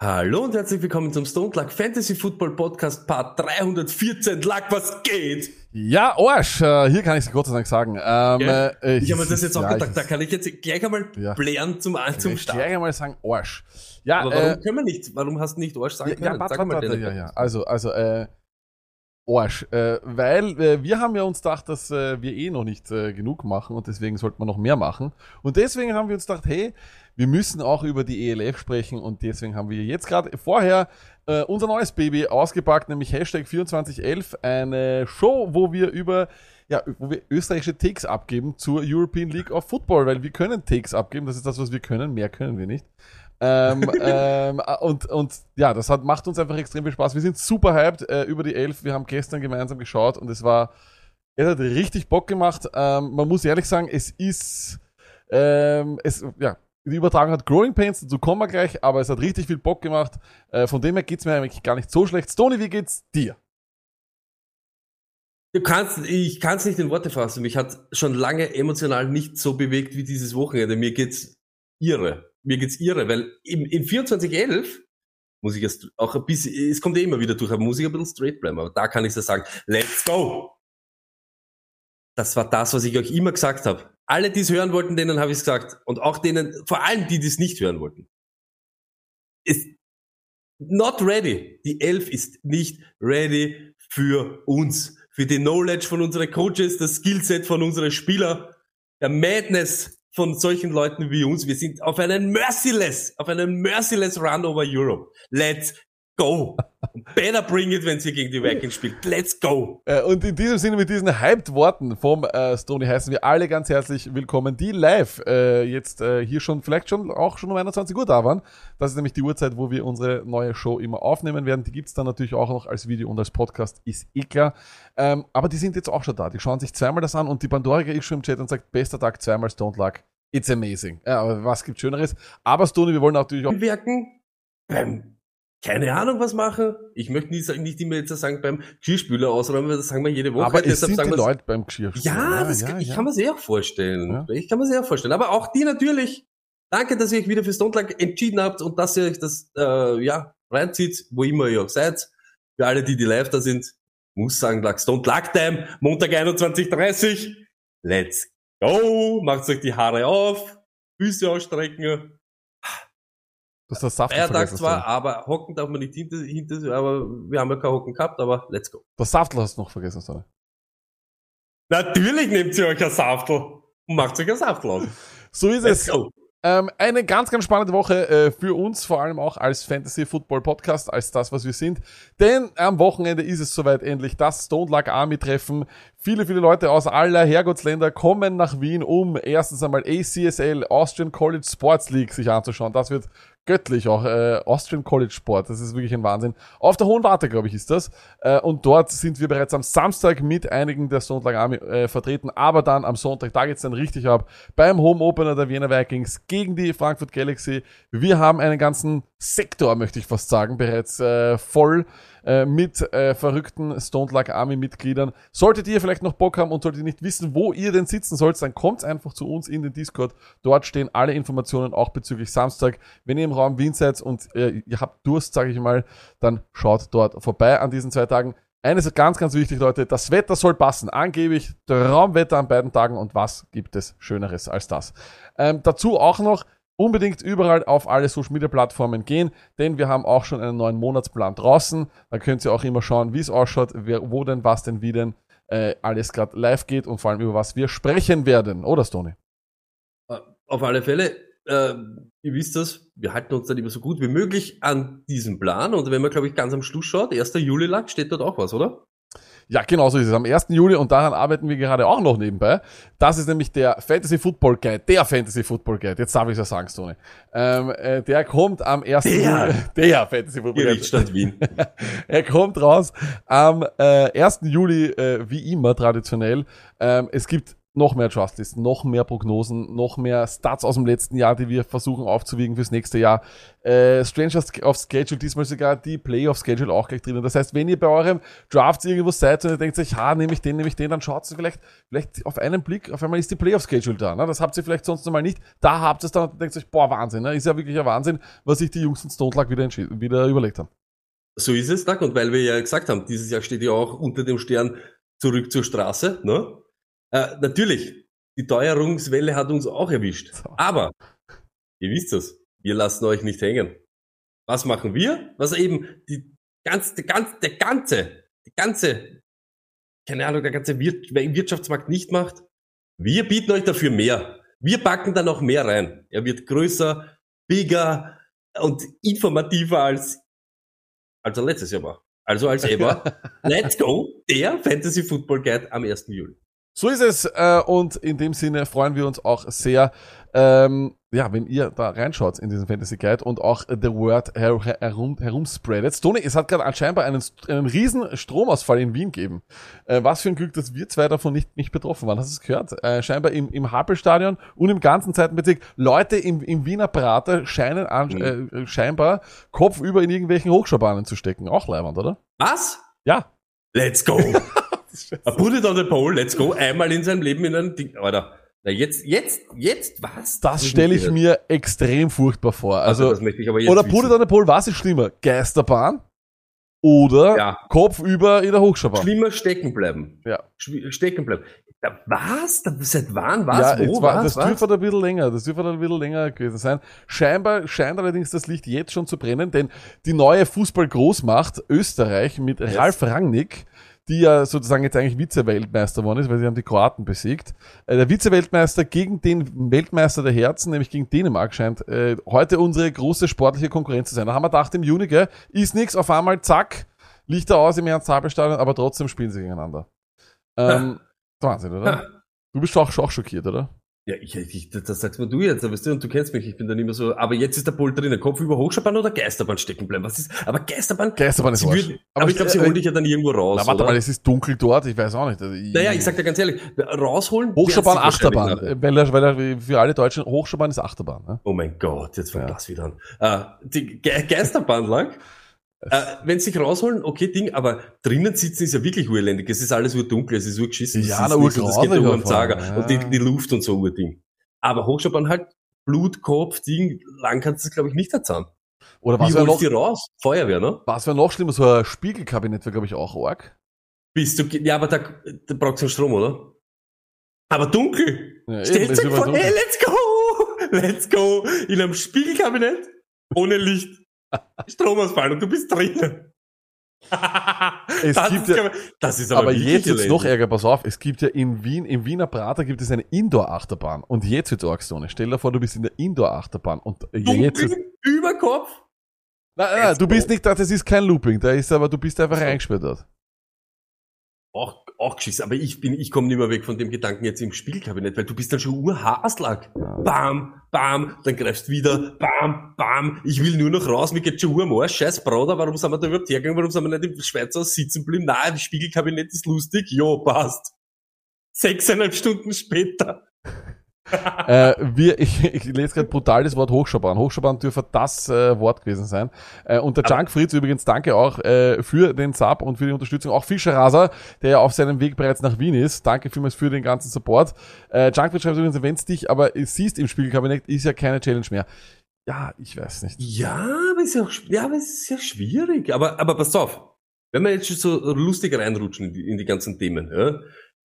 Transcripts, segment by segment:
Hallo und herzlich willkommen zum Stone Luck Fantasy Football Podcast Part 314. Luck, was geht? Ja, Arsch, äh, hier kann ich es Gott sei Dank sagen. Ähm, Ja, äh, ich habe mir das jetzt auch ja, gedacht, da kann ich jetzt gleich einmal Ja. blären zum, zum ich Start. gleich einmal sagen Arsch. Ja, Aber warum äh, können wir nicht? Warum hast du nicht Arsch sagen ja, können? ja, warte, warte, mal warte, ja, ja. Also, also, äh, Arsch, äh, weil äh, wir haben ja uns gedacht, dass äh, wir eh noch nicht äh, genug machen und deswegen sollten wir noch mehr machen. Und deswegen haben wir uns gedacht, hey, wir müssen auch über die ELF sprechen und deswegen haben wir jetzt gerade vorher äh, unser neues Baby ausgepackt, nämlich Hashtag 2411, eine Show, wo wir über ja, wo wir österreichische Takes abgeben zur European League of Football, weil wir können Takes abgeben, das ist das, was wir können, mehr können wir nicht. ähm, ähm, und, und ja, das hat, macht uns einfach extrem viel Spaß. Wir sind super hyped äh, über die Elf. Wir haben gestern gemeinsam geschaut und es war, es hat richtig Bock gemacht. Ähm, man muss ehrlich sagen, es ist, ähm, es, ja, die Übertragung hat Growing Pains, dazu kommen wir gleich, aber es hat richtig viel Bock gemacht. Äh, von dem her geht's mir eigentlich gar nicht so schlecht. Stony, wie geht's dir? Du kannst, ich kann es nicht in Worte fassen. Mich hat schon lange emotional nicht so bewegt wie dieses Wochenende. Mir geht's irre. Mir geht's irre, weil im, im 2411 muss ich jetzt auch ein bisschen, es kommt ja immer wieder durch, aber muss ich ein bisschen straight bleiben. Aber da kann ich so sagen, let's go! Das war das, was ich euch immer gesagt habe. Alle, die es hören wollten, denen habe ich es gesagt. Und auch denen, vor allem die, die es nicht hören wollten. Ist not ready. Die Elf ist nicht ready für uns. Für die Knowledge von unseren Coaches, das Skillset von unseren Spielern, der Madness von solchen Leuten wie uns. Wir sind auf einen merciless, auf einen merciless Run over Europe. Let's go. Better bring it, wenn sie gegen die Vikings spielt. Let's go. Äh, und in diesem Sinne, mit diesen hyped Worten vom äh, Stony heißen wir alle ganz herzlich willkommen, die live äh, jetzt äh, hier schon, vielleicht schon auch schon um 21 Uhr da waren. Das ist nämlich die Uhrzeit, wo wir unsere neue Show immer aufnehmen werden. Die gibt's dann natürlich auch noch als Video und als Podcast, ist eh klar. Ähm, aber die sind jetzt auch schon da. Die schauen sich zweimal das an und die Pandorica ist schon im Chat und sagt, bester Tag, zweimal Stone Luck. It's amazing. Ja, aber was gibt Schöneres? Aber Stony, wir wollen natürlich auch Wirken. Beim, keine Ahnung was machen. Ich möchte nicht, sagen- nicht immer jetzt sagen, beim Geschirrspüler ausräumen, das sagen wir jede Woche. aber es Deshalb sind die Leute beim Geschirr. Ja, das kann, ich kann mir sehr auch vorstellen. Ja. Ich kann mir sehr auch vorstellen. Aber auch die natürlich. Danke, dass ihr euch wieder für Stone Luck entschieden habt und dass ihr euch das äh, ja reinzieht, wo immer ihr auch seid. Für alle, die die live da sind, muss sagen, Luck Stone Luck Time, Montag 21.30 Let's go! Macht euch die Haare auf, Füße ausstrecken. Du hast das Saft Feiertag vergessen, zwar, aber hocken darf man nicht hinter, hinter, aber wir haben ja kein Hocken gehabt, aber let's go. Das Saftl hast du noch vergessen, Stony. Natürlich nehmt ihr euch ein Saftel und macht euch ein Saftel aus. So ist Let's es. go. Ähm, eine ganz, ganz spannende Woche äh, für uns, vor allem auch als Fantasy Football Podcast, als das, was wir sind. Denn am Wochenende ist es soweit endlich das Stone Luck Army Treffen. Viele, viele Leute aus aller Herrgottsländer kommen nach Wien, um erstens einmal ACSL, Austrian College Sports League, sich anzuschauen. Das wird göttlich auch. Äh, Austrian College Sport, das ist wirklich ein Wahnsinn. Auf der Hohen Warte, glaube ich, ist das. Äh, und dort sind wir bereits am Samstag mit einigen der Luck Army äh, vertreten. Aber dann am Sonntag, da geht's dann richtig ab, beim Home Opener der Vienna Vikings gegen die Frankfurt Galaxy. Wir haben einen ganzen Sektor, möchte ich fast sagen, bereits äh, voll äh, mit äh, verrückten Stone Luck Army Mitgliedern. Solltet ihr vielleicht noch Bock haben und solltet ihr nicht wissen, wo ihr denn sitzen sollt, dann kommt einfach zu uns in den Discord. Dort stehen alle Informationen auch bezüglich Samstag. Wenn ihr im Raum Wien seid und äh, ihr habt Durst, sage ich mal, dann schaut dort vorbei an diesen zwei Tagen. Eines ist ganz, ganz wichtig, Leute. Das Wetter soll passen. Angeblich Traumwetter an beiden Tagen. Und was gibt es Schöneres als das? Ähm, dazu auch noch unbedingt überall auf alle Social Media Plattformen gehen, denn wir haben auch schon einen neuen Monatsplan draußen. Da könnt ihr auch immer schauen, wie es ausschaut, wer, wo denn, was denn, wie denn äh, alles gerade live geht und vor allem über was wir sprechen werden. Oder, Stony? Auf alle Fälle, äh, ihr wisst das, wir halten uns dann immer so gut wie möglich an diesem Plan. Und wenn man, glaube ich, ganz am Schluss schaut, 1. Juli lag, steht dort auch was, oder? Ja, genau so ist es. Am 1. Juli und daran arbeiten wir gerade auch noch nebenbei. Das ist nämlich der Fantasy Football Guide, der Fantasy Football Guide. Jetzt darf ich es ja sagen, Stone. Ähm, äh, der kommt am 1. Der. Juli. Der Fantasy Football Guide. Gerichtsstadt Wien. er kommt raus am äh, 1. Juli, äh, wie immer traditionell. Ähm, es gibt noch mehr Trustlist, noch mehr Prognosen, noch mehr Stats aus dem letzten Jahr, die wir versuchen aufzuwiegen fürs nächste Jahr. Äh, Strangers auf Schedule, diesmal sogar die Playoff Schedule auch gleich drinnen. Das heißt, wenn ihr bei eurem Drafts irgendwo seid und ihr denkt euch, ha, nehme ich den, nehme ich den, dann schaut ihr vielleicht, vielleicht auf einen Blick, auf einmal ist die Playoff Schedule da. Ne? Das habt ihr vielleicht sonst normal nicht. Da habt ihr es dann und denkt euch, boah, Wahnsinn, ne? ist ja wirklich ein Wahnsinn, was sich die Jungs in Stone Luck wieder, wieder überlegt haben. So ist es, Doug. Und weil wir ja gesagt haben, dieses Jahr steht ja auch unter dem Stern zurück zur Straße. Ne? Äh, natürlich, die Teuerungswelle hat uns auch erwischt. Aber, ihr wisst es, wir lassen euch nicht hängen. Was machen wir? Was eben die ganz, der, ganz, der ganze, die ganze, keine Ahnung, der ganze Wir Wirtschaftsmarkt nicht macht. Wir bieten euch dafür mehr. Wir packen da noch mehr rein. Er wird größer, bigger und informativer als als er letztes Jahr war. Also als ever. Let's go, der Fantasy Football Guide am 1. Juli. So ist es. Äh, und in dem Sinne freuen wir uns auch sehr, ähm, ja, wenn ihr da reinschaut in diesen Fantasy Guide und auch The Word her herum, herumspreadet. Tony, es hat gerade anscheinend einen, einen riesen Stromausfall in Wien gegeben. Äh, was für ein Glück, dass wir zwei davon nicht, nicht betroffen waren. Hast du es gehört? Äh, scheinbar im, im Happelstadion und im ganzen Zeitenbezirk. Leute im, im Wiener Prater scheinen an, äh, scheinbar kopfüber in irgendwelchen Hochschaubahnen zu stecken. Auch leibend, oder? Was? Ja. Let's go. Put it on the pole, let's go. Einmal in seinem Leben in ein Ding. Alter, na jetzt, jetzt, jetzt, was? Das stelle ich mir extrem furchtbar vor. Also, Also, oder wissen. Pudel an der Pol, was ist schlimmer? Geisterbahn oder Ja. kopfüber in der Hochschaubahn? Schlimmer stecken bleiben. Ja. Stecken bleiben. Da, was? Da, seit wann? Was? ja, Wo? war, was? das dürfte ein bisschen länger, das dürfte ein bisschen länger gewesen sein. Scheinbar scheint allerdings das Licht jetzt schon zu brennen, denn die neue Fußball-Großmacht Österreich mit Yes. Ralf Rangnick, die ja sozusagen jetzt eigentlich Vize-Weltmeister geworden ist, weil sie haben die Kroaten besiegt. Äh, der Vize-Weltmeister gegen den Weltmeister der Herzen, nämlich gegen Dänemark, scheint äh, heute unsere große sportliche Konkurrenz zu sein. Da haben wir gedacht im Juni, gell, ist nix, auf einmal zack, Lichter aus im Ernst-Habel-Stadion, aber trotzdem spielen sie gegeneinander. Ähm, Wahnsinn, oder? Du bist auch, auch schockiert, oder? Ja, ich, ich, das das sagst du jetzt, weißt du, und du kennst mich, ich bin dann immer so, aber jetzt ist der Pol drin, Kopf über Hochschaubahn oder Geisterbahn stecken bleiben. Was ist, aber Geisterbahn, Geisterbahn ist Arsch. würden, aber, ich glaube, sie äh, holen dich ja dann irgendwo raus, Na, warte oder? mal, es ist dunkel dort, ich weiß auch nicht. Also, ich- naja, ich sag dir ganz ehrlich, rausholen. Wahrscheinlich Achterbahn. Äh, Weil er, weil er für alle Deutschen, Hochschaubahn ist Achterbahn. Ne? Oh mein Gott, jetzt fängt Ja. das wieder an. Äh, die Ge Geisterbahn lang. Äh, wenn sie sich rausholen, okay, Ding, aber drinnen sitzen ist ja wirklich urelendig. Es ist alles urdunkel, es ist urgeschissen. Ja, es na, ist das geht nur am Zager. einmal, Und die, ja. die Luft und so urding. Aber Hochschaubahn halt, Blutkopf, Ding, lang kannst du das, glaube ich, nicht erzahlen. Oder was Wie wäre noch, die raus? Feuerwehr, ne? was wär noch schlimmer? So ein Spiegelkabinett wäre, glaube ich, auch arg. Bist du, ja, aber da, da brauchst du einen Strom, oder? Aber dunkel. Ja, Stellt immer vor, dunkel. hey, let's go! Let's go! In einem Spiegelkabinett, ohne Licht. Stromausfall und du bist drinnen. Es das, gibt ist, ja- das ist aber, Aber jetzt wird's noch ärger, pass auf, es gibt ja in Wien, im Wiener Prater gibt es eine Indoor-Achterbahn. Und jetzt wird's arg, Stone. Stell dir vor, du bist in der Indoor-Achterbahn. Und äh, jetzt Dunkel, über Kopf. nein, nein, nein, du bist nicht da, das ist kein Looping, da ist aber, du bist einfach So. reingesperrt dort. Auch, auch geschissen. Aber ich bin, ich komme nicht mehr weg von dem Gedanken jetzt im Spiegelkabinett, weil du bist dann schon urhaslack. Bam, bam, dann greifst wieder, bam, bam. Ich will nur noch raus, mir geht schon Uhr am Arsch. Scheiß Bruder, warum sind wir da überhaupt hergegangen? Warum sind wir nicht im Schweizer sitzen geblieben? Nein, das Spiegelkabinett ist lustig. Jo, passt. Sechseinhalb Stunden später. Äh, wir, ich, ich lese gerade brutal das Wort Hochschaubahn. Hochschaubahn dürfte das äh, Wort gewesen sein. Äh, und der Junk Fritz übrigens, danke auch äh, für den Sub und für die Unterstützung. Auch Fischer Raser, der ja auf seinem Weg bereits nach Wien ist. Danke vielmals für den ganzen Support. Äh, Junk Fritz schreibt übrigens, wenn es dich aber siehst im Spiegelkabinett, ist ja keine Challenge mehr. Ja, ich weiß nicht. Ja, aber ist ja, auch, ja, aber es ist ja schwierig. Aber, aber pass auf. Wenn wir jetzt schon so lustig reinrutschen in die, in die ganzen Themen, ja,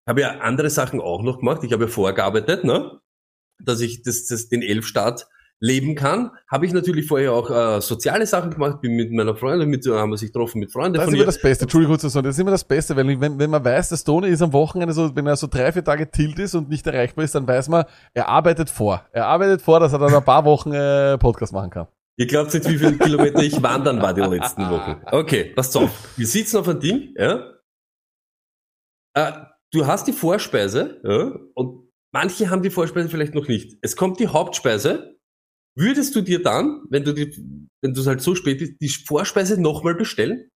habe ja andere Sachen auch noch gemacht. Ich habe ja vorgearbeitet, ne? Dass ich das, das, den Elfstaat leben kann. Habe ich natürlich vorher auch äh, soziale Sachen gemacht, bin mit meiner Freundin, mit, haben wir sich getroffen mit Freunden Das ist immer das Beste. Entschuldigung, kurz das ist immer das Beste, weil wenn, wenn man weiß, dass Tony ist am Wochenende so, wenn er so drei, vier Tage tilt ist und nicht erreichbar ist, dann weiß man, er arbeitet vor. Er arbeitet vor, dass er dann ein paar Wochen äh, Podcast machen kann. Ihr glaubt nicht, wie viele Kilometer ich wandern war die letzten Wochen. Okay, passt auf. Wir sitzen auf einem Ding, ja. Äh, du hast die Vorspeise ja, und manche haben die Vorspeise vielleicht noch nicht. Es kommt die Hauptspeise. Würdest du dir dann, wenn du die, wenn du es halt so spät ist, die Vorspeise nochmal bestellen?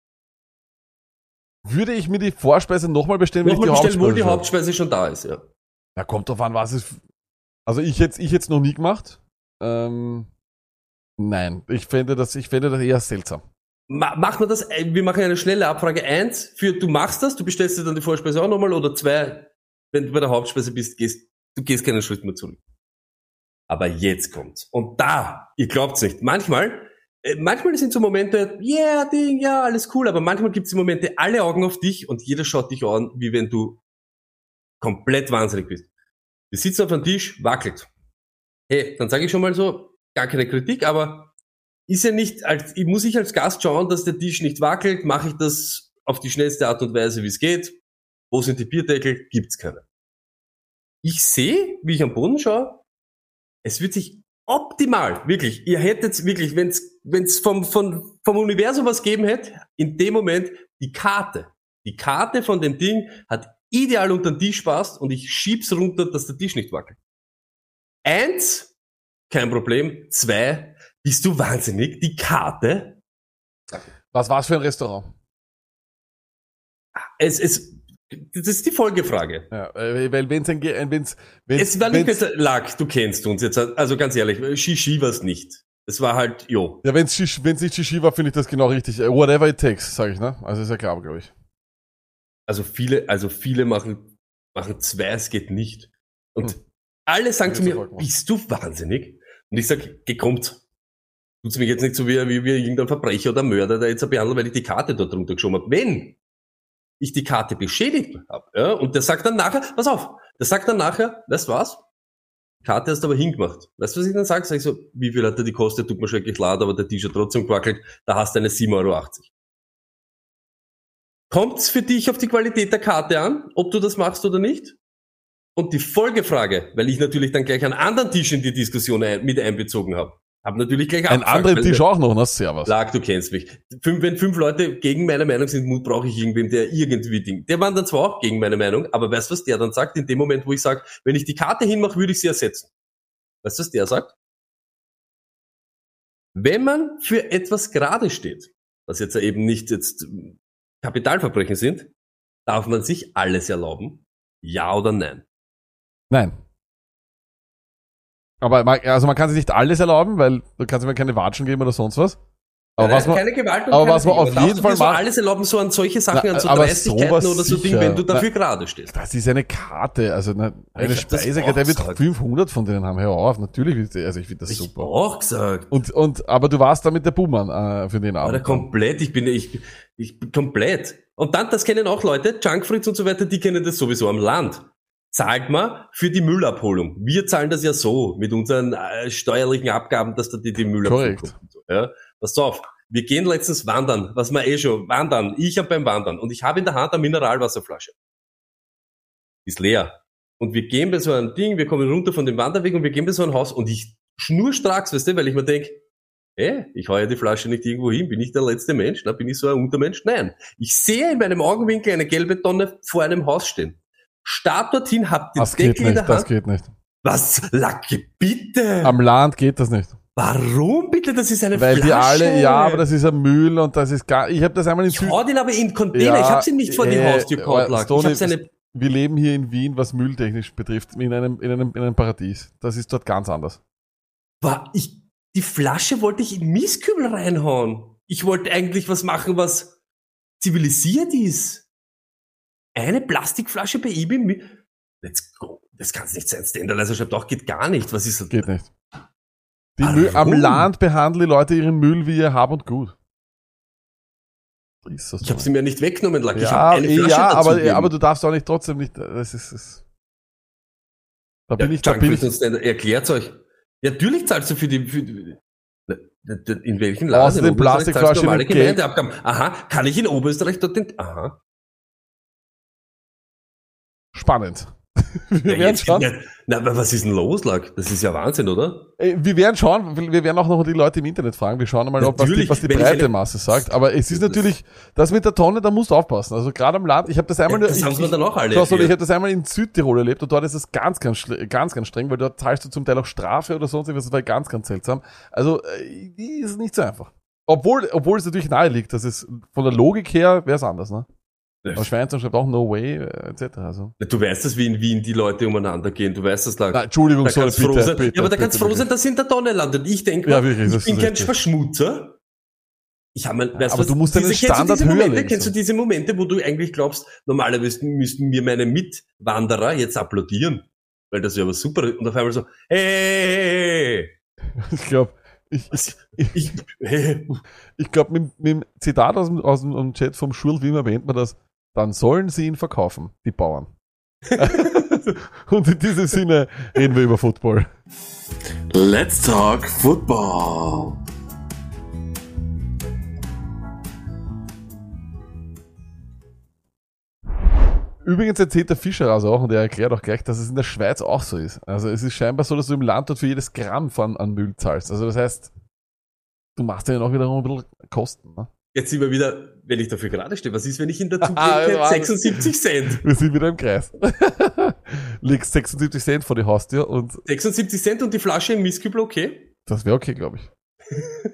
Würde ich mir die Vorspeise nochmal bestellen, wenn Nochmal ich die bestellen, wo Hauptspeise die schon- Hauptspeise schon da ist, ja. Ja, kommt drauf an, was es. Also ich jetzt, ich jetzt noch nie gemacht. Ähm, nein, ich fände das, ich fände das eher seltsam. Ma machen wir das, äh, wir machen eine schnelle Abfrage. Eins, für du machst das, du bestellst dir dann die Vorspeise auch nochmal oder zwei, wenn du bei der Hauptspeise bist, gehst, du gehst keinen Schritt mehr zurück. Aber jetzt kommt's. Und da, ihr glaubt's nicht, manchmal, äh, manchmal sind so Momente, yeah, Ding, ja, alles cool, aber manchmal gibt's die Momente, alle Augen auf dich und jeder schaut dich an, wie wenn du komplett wahnsinnig bist. Wir sitzen auf einem Tisch, wackelt. Hey, dann sage ich schon mal so, gar keine Kritik, aber ist ja nicht, als, muss ich als Gast schauen, dass der Tisch nicht wackelt, mache ich das auf die schnellste Art und Weise, wie es geht. Wo sind die Bierdeckel? Gibt's keine. Ich sehe, wie ich am Boden schaue, es wird sich optimal, wirklich, ihr hättet wirklich, wenn's, wenn's vom, vom, vom Universum was geben hätte, in dem Moment die Karte, die Karte von dem Ding hat ideal unter den Tisch passt und ich schieb's runter, dass der Tisch nicht wackelt. Eins, kein Problem. Zwei, bist du wahnsinnig? Die Karte, Was war's für ein Restaurant? es, es, das ist die Folgefrage. Ja, äh, weil wenn's ein, wenn's, wenn's, Es war nicht wenn's, besser, Lack, du kennst uns jetzt, also ganz ehrlich, Shishi war's nicht. Es war halt, jo. ja, wenn's, Shish- wenn's nicht Shishi war, finde ich das genau richtig. Äh, Whatever it takes, sage ich, ne? Also ist ja klar, glaube ich. Also viele, also viele machen, machen zwei, es geht nicht. Und Hm. alle sagen zu mir, bist du wahnsinnig? Und ich sag, gekommt. Tut's mich jetzt nicht so wie, wie, wie irgendein Verbrecher oder Mörder, der jetzt behandelt, weil ich die Karte dort drunter geschoben habe. Wenn ich die Karte beschädigt habe, ja, und der sagt dann nachher, pass auf, der sagt dann nachher, weißt du was? Karte hast du aber hingemacht. Weißt du, was ich dann sage? Sag ich so, wie viel hat der die kostet? Tut mir schrecklich leid, aber der T-Shirt trotzdem gewackelt. Da hast du eine 7,80 Euro. Kommt's für dich auf die Qualität der Karte an, ob du das machst oder nicht? Und die Folgefrage, weil ich natürlich dann gleich einen anderen Tisch in die Diskussion ein, mit einbezogen habe, habe natürlich gleich Ein abgefragt, anderen Tisch auch noch, ne? Servus. Lag, du kennst mich. Fünf, wenn fünf Leute gegen meine Meinung sind, Mut brauche ich irgendwen, der irgendwie Ding. Der waren dann zwar auch gegen meine Meinung, aber weißt du, was der dann sagt? In dem Moment, wo ich sage, wenn ich die Karte hinmache, würde ich sie ersetzen. Weißt du, was der sagt? Wenn man für etwas gerade steht, was jetzt eben nicht jetzt Kapitalverbrechen sind, darf man sich alles erlauben? Ja oder nein? Nein. Aber man, also man kann sich nicht alles erlauben, weil du kannst mir keine Watschen geben oder sonst was. Aber Nein, was man, keine Gewalt und aber keine was man auf jeden Fall macht- alles erlauben, so an solche Sachen, Na, an so Dreistigkeiten oder so Dinge, sicher. wenn du Na- dafür gerade stehst. das ist eine Karte, also eine, eine ich hab das Speise, auch der wird gesagt. 500 von denen haben. Hör auf, natürlich, also ich finde das Ich super. auch gesagt. Und, und, aber du warst da mit der Buhmann äh, für den Abend. komplett, ich bin, ich, ich komplett. Und dann, das kennen auch Leute, Junkfritz und so weiter, die kennen das sowieso am Land. Zahlt man für die Müllabholung. Wir zahlen das ja so, mit unseren äh, steuerlichen Abgaben, dass da die, die Müllabholung Korrekt. kommt. ja? Pass auf. Wir gehen letztens wandern, was wir eh schon, wandern. Ich hab beim Wandern. Und ich habe in der Hand eine Mineralwasserflasche. Ist leer. Und wir gehen bei so einem Ding, wir kommen runter von dem Wanderweg und wir gehen bei so einem Haus und ich schnurstracks, weißt du, weil ich mir denk, Hä? Ich hau ja die Flasche nicht irgendwo hin. Bin ich der letzte Mensch? Na, bin ich so ein Untermensch? Nein. Ich sehe in meinem Augenwinkel eine gelbe Tonne vor einem Haus stehen. Start dorthin, hab den das geht Deckel in nicht, der das Hand. geht nicht. Was? Lacke, bitte! Am Land geht das nicht. Warum bitte? Das ist eine Weil Flasche. die alle, ja, aber das ist ein Müll und das ist gar, ich habe das einmal in Ich Süd, hau den aber in Container. Ja, ich hab sie nicht vor die äh, Haustür aber gehauen. Ich wir leben hier in Wien, was mülltechnisch betrifft, in einem, in einem, in einem Paradies. Das ist dort ganz anders. war ich, die Flasche wollte ich in Mistkübel reinhauen. Ich wollte eigentlich was machen, was zivilisiert ist. Eine Plastikflasche bei eBay. mi- Let's go. Das kann nicht sein. Standalizer schreibt auch, geht gar nicht. Was ist das? Geht nicht. Die? Müll, am Land behandeln die Leute ihren Müll wie ihr Hab und Gut. Ist das Ich habe sie mir nicht weggenommen, Lack. ich ja, habe eine Flasche ja, aber, gegeben. aber du darfst auch nicht trotzdem nicht, das ist, das, da bin ja, ich, da bin ich, Erklärt euch. Ja, natürlich zahlst du für die, für die in welchem Laden? Zahlst du Plastikflasche mit Geld. Gemeindeabgaben. Aha, kann ich in Oberösterreich dort den, aha. Spannend. wir Ja, werden schauen. Na, na, was ist denn los, Lack? Das ist ja Wahnsinn, oder? Äh, Wir werden schauen, wir werden auch noch die Leute im Internet fragen. Wir schauen mal, ob was die, was die ich breite eine- Masse sagt. Aber es ist natürlich, das mit der Tonne, da musst du aufpassen. Also gerade am Land, ich habe das einmal Ja, das haben ich, sie mir dann auch alle ich erklärt. habe das einmal in Südtirol erlebt und dort ist es ganz, ganz, ganz, ganz streng, weil dort zahlst du zum Teil auch Strafe oder sonst irgendwas. Das war ganz, ganz seltsam. Also, äh, die ist nicht so einfach. Obwohl, obwohl es natürlich nahe liegt, dass es von der Logik her wäre es anders, ne? Aber Schweinsteigen schreibt auch No Way, äh, etc. Also. Du weißt das, wie in Wien die Leute umeinander gehen. Du weißt das, Lack. Na, Entschuldigung, Da kannst bitte, froh sein. bitte, ja, aber da bitte, kannst du froh sein, dass sie in der Tonne landet. Ich denke Ja, wirklich, ich bin kein. Verschmutzer. Ich habe mal, weißt aber was, du musst deinen diese, Standard kennst du diese höher Momente, legen, Kennst du diese Momente, wo du eigentlich glaubst, normalerweise müssten mir meine Mitwanderer jetzt applaudieren? Weil das ja aber super. Und auf einmal so, hey, Ich glaube, ich, ich, ich, ich glaube, mit, mit dem Zitat aus dem, aus dem Chat vom Schul Wimmer beenden wir das. Dann sollen sie ihn verkaufen, die Bauern. Und in diesem Sinne reden wir über Football. Let's talk football. Übrigens erzählt der Fischer also auch und er erklärt auch gleich, dass es in der Schweiz auch so ist. Also es ist scheinbar so, dass du im Land dort für jedes Gramm von, an Müll zahlst. Also das heißt, du machst ja auch wiederum ein bisschen Kosten. Ne? Jetzt sind wir wieder, wenn ich dafür gerade stehe. Was ist, wenn ich in der Zukunft Wahnsinn. 76 Cent? Wir sind wieder im Kreis. Legst 76 Cent vor die Haustür und 76 Cent und die Flasche im Mistkübel, okay? Das wäre okay, glaube ich.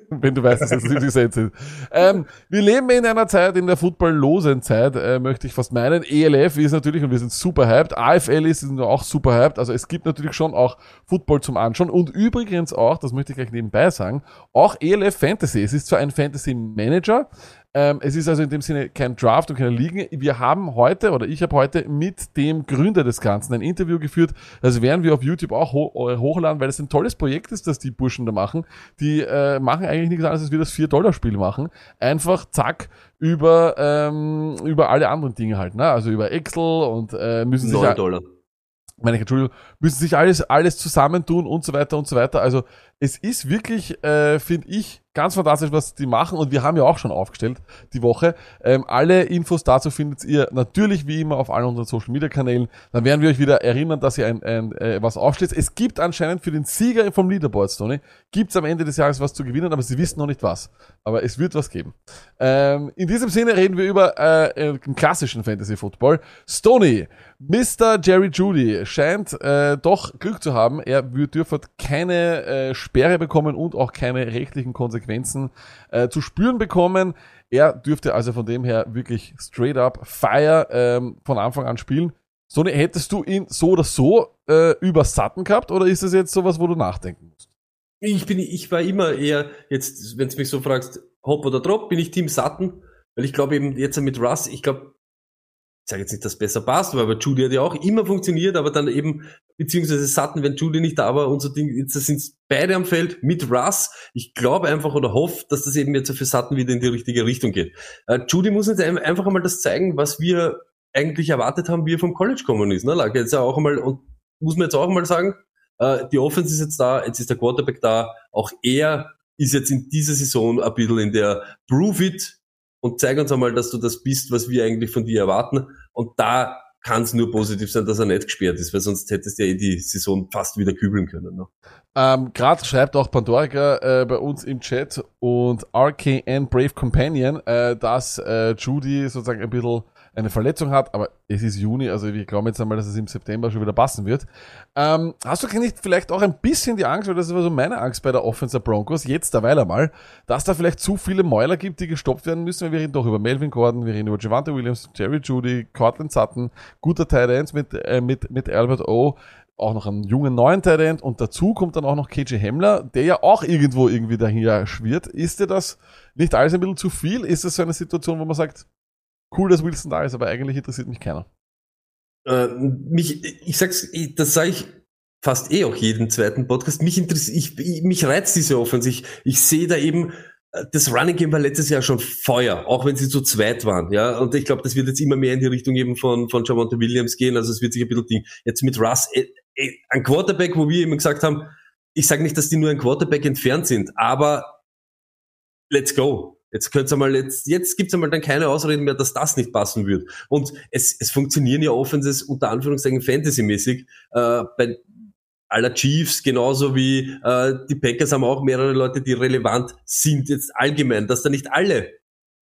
Wenn du weißt, dass es 70 Cent sind. Ähm, wir leben in einer Zeit, in der footballlosen Zeit, äh, möchte ich fast meinen. ELF ist natürlich, und wir sind super hyped. AFL ist auch super hyped. Also es gibt natürlich schon auch Football zum Anschauen. Und übrigens auch, das möchte ich gleich nebenbei sagen, auch ELF Fantasy. Es ist zwar ein Fantasy Manager, ähm, es ist also in dem Sinne kein Draft und keine Ligen. Wir haben heute, oder ich habe heute mit dem Gründer des Ganzen ein Interview geführt. Das werden wir auf YouTube auch ho äh, hochladen, weil es ein tolles Projekt ist, das die Burschen da machen. Die äh, machen eigentlich nichts anderes, als wir das 4-Dollar-Spiel machen. Einfach zack über, ähm, über alle anderen Dinge halt. Ne? Also über Excel und äh, müssen sich 9 Dollar. meine ich, Entschuldigung, müssen sich alles, alles zusammentun und so weiter und so weiter. Also es ist wirklich, äh, finde ich, ganz fantastisch, was die machen und wir haben ja auch schon aufgestellt die Woche. Ähm, alle Infos dazu findet ihr natürlich wie immer auf allen unseren Social Media Kanälen. Dann werden wir euch wieder erinnern, dass ihr ein, ein, äh, was aufstellt. Es gibt anscheinend für den Sieger vom Leaderboard, Tony, gibt es am Ende des Jahres was zu gewinnen, aber sie wissen noch nicht was. Aber es wird was geben. Ähm, in diesem Sinne reden wir über äh, äh, den klassischen Fantasy Football. Stony, Mr. Jerry Judy scheint äh, doch Glück zu haben. Er dürfte keine äh, Sperre bekommen und auch keine rechtlichen Konsequenzen äh, zu spüren bekommen. Er dürfte also von dem her wirklich straight up fire ähm, von Anfang an spielen. Sony, hättest du ihn so oder so äh, über Sutton gehabt oder ist das jetzt sowas, wo du nachdenken musst? Ich bin, ich war immer eher, jetzt, wenn du mich so fragst, Hop oder Drop, bin ich Team Sutton, weil ich glaube eben jetzt mit Russ, ich glaube, ich sage jetzt nicht, dass es besser passt, weil bei Judy hat ja auch immer funktioniert, aber dann eben, beziehungsweise Sutton, wenn Judy nicht da war, unser Ding, jetzt sind beide am Feld mit Russ. Ich glaube einfach oder hoffe, dass das eben jetzt für Sutton wieder in die richtige Richtung geht. Äh, Judy muss uns ein- einfach einmal das zeigen, was wir eigentlich erwartet haben, wie er vom College kommen ist. Ne? Lag jetzt auch einmal, und muss man jetzt auch mal sagen, äh, die Offense ist jetzt da, jetzt ist der Quarterback da. Auch er ist jetzt in dieser Saison ein bisschen in der Prove it und zeig uns einmal, dass du das bist, was wir eigentlich von dir erwarten. Und da kann es nur positiv sein, dass er nicht gesperrt ist, weil sonst hättest du ja eh die Saison fast wieder kübeln können. Ne? Ähm, Gerade schreibt auch Pandorica äh, bei uns im Chat und RKN Brave Companion, äh, dass äh, Judy sozusagen ein bisschen eine Verletzung hat, aber es ist Juni, also wir glauben jetzt einmal, dass es im September schon wieder passen wird. Ähm, hast du nicht vielleicht auch ein bisschen die Angst, weil das war so meine Angst bei der Offense der Broncos, jetzt derweil einmal, dass da vielleicht zu viele Mäuler gibt, die gestoppt werden müssen, weil wir reden doch über Melvin Gordon, wir reden über Javante Williams, Jerry Judy, Cortland Sutton, guter Tight Ends mit, äh, mit, mit Albert O, auch noch einen jungen neuen End und dazu kommt dann auch noch KJ Hemmler, der ja auch irgendwo irgendwie daher schwirrt. Ist dir das nicht alles ein bisschen zu viel? Ist es so eine Situation, wo man sagt, cool, dass Wilson da ist, aber eigentlich interessiert mich keiner? Äh, mich, ich sag's, ich, das sage ich fast eh auch jeden zweiten Podcast. Mich interessiert, ich, ich, mich reizt diese Offense. Ich, ich sehe da eben, äh, das Running Game war letztes Jahr schon Feuer, auch wenn sie zu zweit waren, ja. Und ich glaube, das wird jetzt immer mehr in die Richtung eben von, von Javante Williams gehen. Also es wird sich ein bisschen Ding. Jetzt mit Russ, äh, äh, ein Quarterback, wo wir immer gesagt haben, ich sage nicht, dass die nur ein Quarterback entfernt sind, aber let's go. Jetzt könnt's einmal, jetzt, jetzt gibt's einmal dann keine Ausreden mehr, dass das nicht passen wird. Und es, es funktionieren ja Offenses unter Anführungszeichen Fantasy-mäßig, äh, bei aller Chiefs, genauso wie äh, die Packers haben auch mehrere Leute, die relevant sind jetzt allgemein, dass da nicht alle,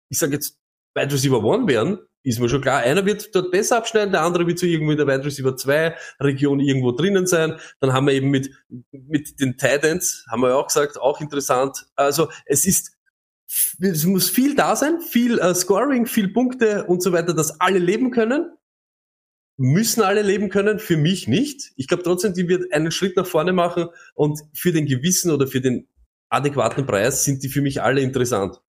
ich sage jetzt, Wide Receiver One werden, ist mir schon klar. Einer wird dort besser abschneiden, der andere wird so irgendwo in der Wide Receiver 2 Region irgendwo drinnen sein. Dann haben wir eben mit, mit den Titans, haben wir ja auch gesagt, auch interessant. Also es ist, es muss viel da sein, viel äh, Scoring, viel Punkte und so weiter, dass alle leben können. Müssen alle leben können, für mich nicht. Ich glaube trotzdem, die wird einen Schritt nach vorne machen und für den gewissen oder für den adäquaten Preis sind die für mich alle interessant.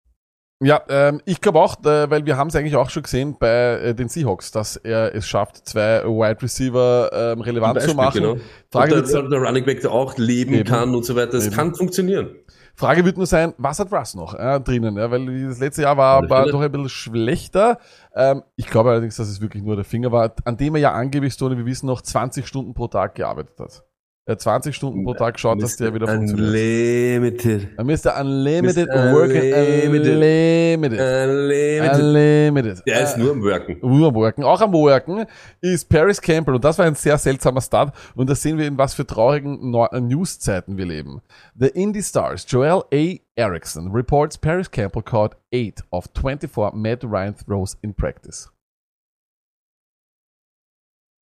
Ja, ähm, ich glaube auch, äh, weil wir haben es eigentlich auch schon gesehen bei äh, den Seahawks, dass er es schafft, zwei Wide Receiver ähm, relevant zu Beispiel, machen. genau. Frage, und der, der Running Back, der auch leben Eben. kann und so weiter. Eben. kann funktionieren. Frage wird nur sein, was hat Russ noch äh, drinnen? Ja, weil das letzte Jahr war, war doch ein bisschen schlechter. Ähm, ich glaube allerdings, dass es wirklich nur der Finger war, an dem er ja angeblich, Tony, wir wissen noch, 20 Stunden pro Tag gearbeitet hat. Er hat 20 Stunden pro Tag geschaut, dass der wieder funktioniert. Unlimited. Mr. Unlimited Mr. Working Unlimited. Unlimited. Unlimited. Unlimited. Der ist Äh, nur am Worken. nur am Worken. Auch am Worken ist Paris Campbell und das war ein sehr seltsamer Start und da sehen wir in was für traurigen äh, Newszeiten wir leben. The Indie Stars Joel A. Erickson reports Paris Campbell caught 8 of 24 Matt Ryan throws in practice.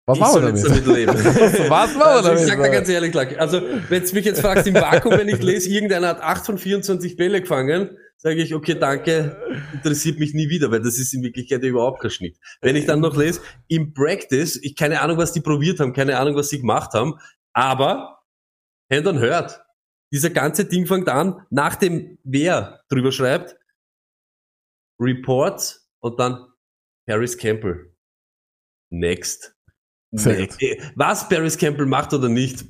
Was ich machen wir damit? damit leben. Was machen wir also damit? ich sag da ganz ehrlich, also wenn du mich jetzt fragst, im Vakuum, wenn ich lese, irgendeiner hat 8 von 24 Bälle gefangen, sage ich, okay, danke, interessiert mich nie wieder, weil das ist in Wirklichkeit überhaupt kein Schnitt. Wenn ich dann noch lese, im Practice, ich keine Ahnung, was die probiert haben, keine Ahnung, was sie gemacht haben, aber Hand on hört. Dieser ganze Ding fängt an, nachdem wer drüber schreibt, Reports und dann Paris Campbell. Next. Sehr Nee. gut. Was Paris Campbell macht oder nicht,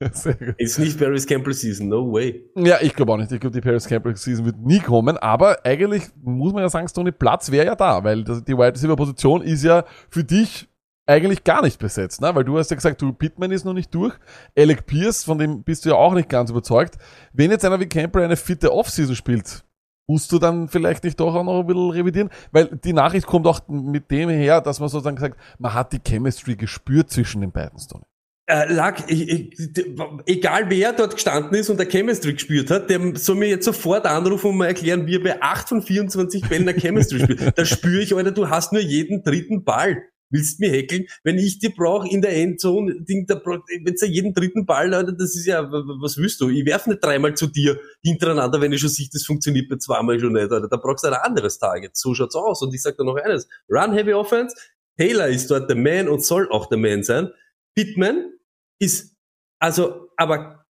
ist nicht Paris Campbell Season, no way. Ja, ich glaube auch nicht. Ich glaube, die Paris Campbell Season wird nie kommen. Aber eigentlich muss man ja sagen, Stoney, Platz wäre ja da, weil die Wide Receiver Position ist ja für dich eigentlich gar nicht besetzt, ne? Weil du hast ja gesagt, du Pittman ist noch nicht durch. Alec Pierce, von dem bist du ja auch nicht ganz überzeugt. Wenn jetzt einer wie Campbell eine fitte Offseason spielt, musst du dann vielleicht nicht doch auch noch ein bisschen revidieren? Weil die Nachricht kommt auch mit dem her, dass man sozusagen gesagt, man hat die Chemistry gespürt zwischen den beiden, Stoney. Äh, Lack, egal wer dort gestanden ist und der Chemistry gespürt hat, der soll mir jetzt sofort anrufen und mal erklären, wie er bei 8 von 24 Bällen der Chemistry spielt. Da spüre ich, Alter, du hast nur jeden dritten Ball. Willst mir häkeln? Wenn ich die brauche in der Endzone, Ding, da wenn's ja jeden dritten Ball, Alter, das ist ja, was willst du? Ich werf nicht dreimal zu dir hintereinander, wenn ich schon sehe, das funktioniert bei zweimal schon nicht, Alter. Da brauchst du ein anderes Target. So schaut's aus. Und ich sag dir noch eines. Run Heavy Offense. Taylor ist dort der Man und soll auch der Man sein. Pittman ist also aber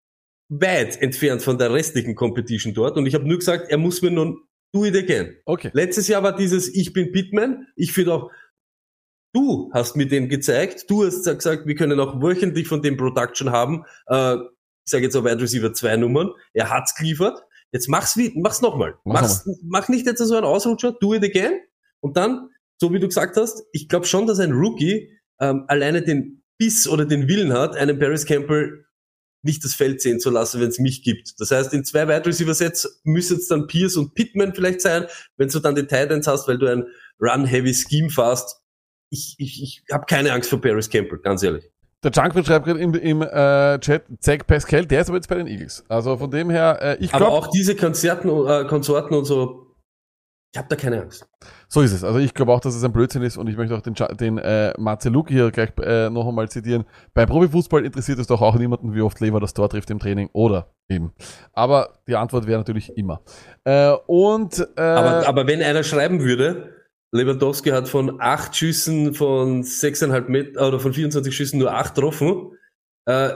weit entfernt von der restlichen Competition dort. Und ich habe nur gesagt, er muss mir nun do it again. Okay. Letztes Jahr war dieses Ich bin Pittman. Ich finde auch, du hast mir den gezeigt. Du hast gesagt, wir können auch wöchentlich von dem Production haben. Äh, ich sage jetzt auch Wide Receiver zwei Nummern. Er hat's geliefert. Jetzt mach's wie, mach's nochmal. Mach's Mach's, mach nicht jetzt so einen Ausrutscher, do it again. Und dann, so wie du gesagt hast, ich glaube schon, dass ein Rookie ähm, alleine den Biss oder den Willen hat, einen Paris Campbell nicht das Feld sehen zu lassen, wenn es mich gibt. Das heißt, in zwei Wide Receiver Sets müssen es dann Pierce und Pittman vielleicht sein, wenn du dann die Titans hast, weil du ein Run-Heavy Scheme fährst. Ich, ich, ich habe keine Angst vor Paris Campbell, ganz ehrlich. Der Junkman schreibt gerade im, im äh, Chat, Zach Pascal, der ist aber jetzt bei den Eagles. Also von dem her, äh, ich Aber glaube, auch diese Konzerten, äh, Konsorten und so, ich habe da keine Angst. so ist es. Also ich glaube auch, dass es ein Blödsinn ist und ich möchte auch den, den äh, Marceluk hier gleich äh, noch einmal zitieren. Bei Profifußball interessiert es doch auch niemanden, wie oft Lever das Tor trifft im Training oder eben. Aber die Antwort wäre natürlich immer. Äh, und äh, Aber, aber wenn einer schreiben würde, Lewandowski hat von acht Schüssen von sechseinhalb Meter oder von 24 Schüssen nur acht getroffen, äh,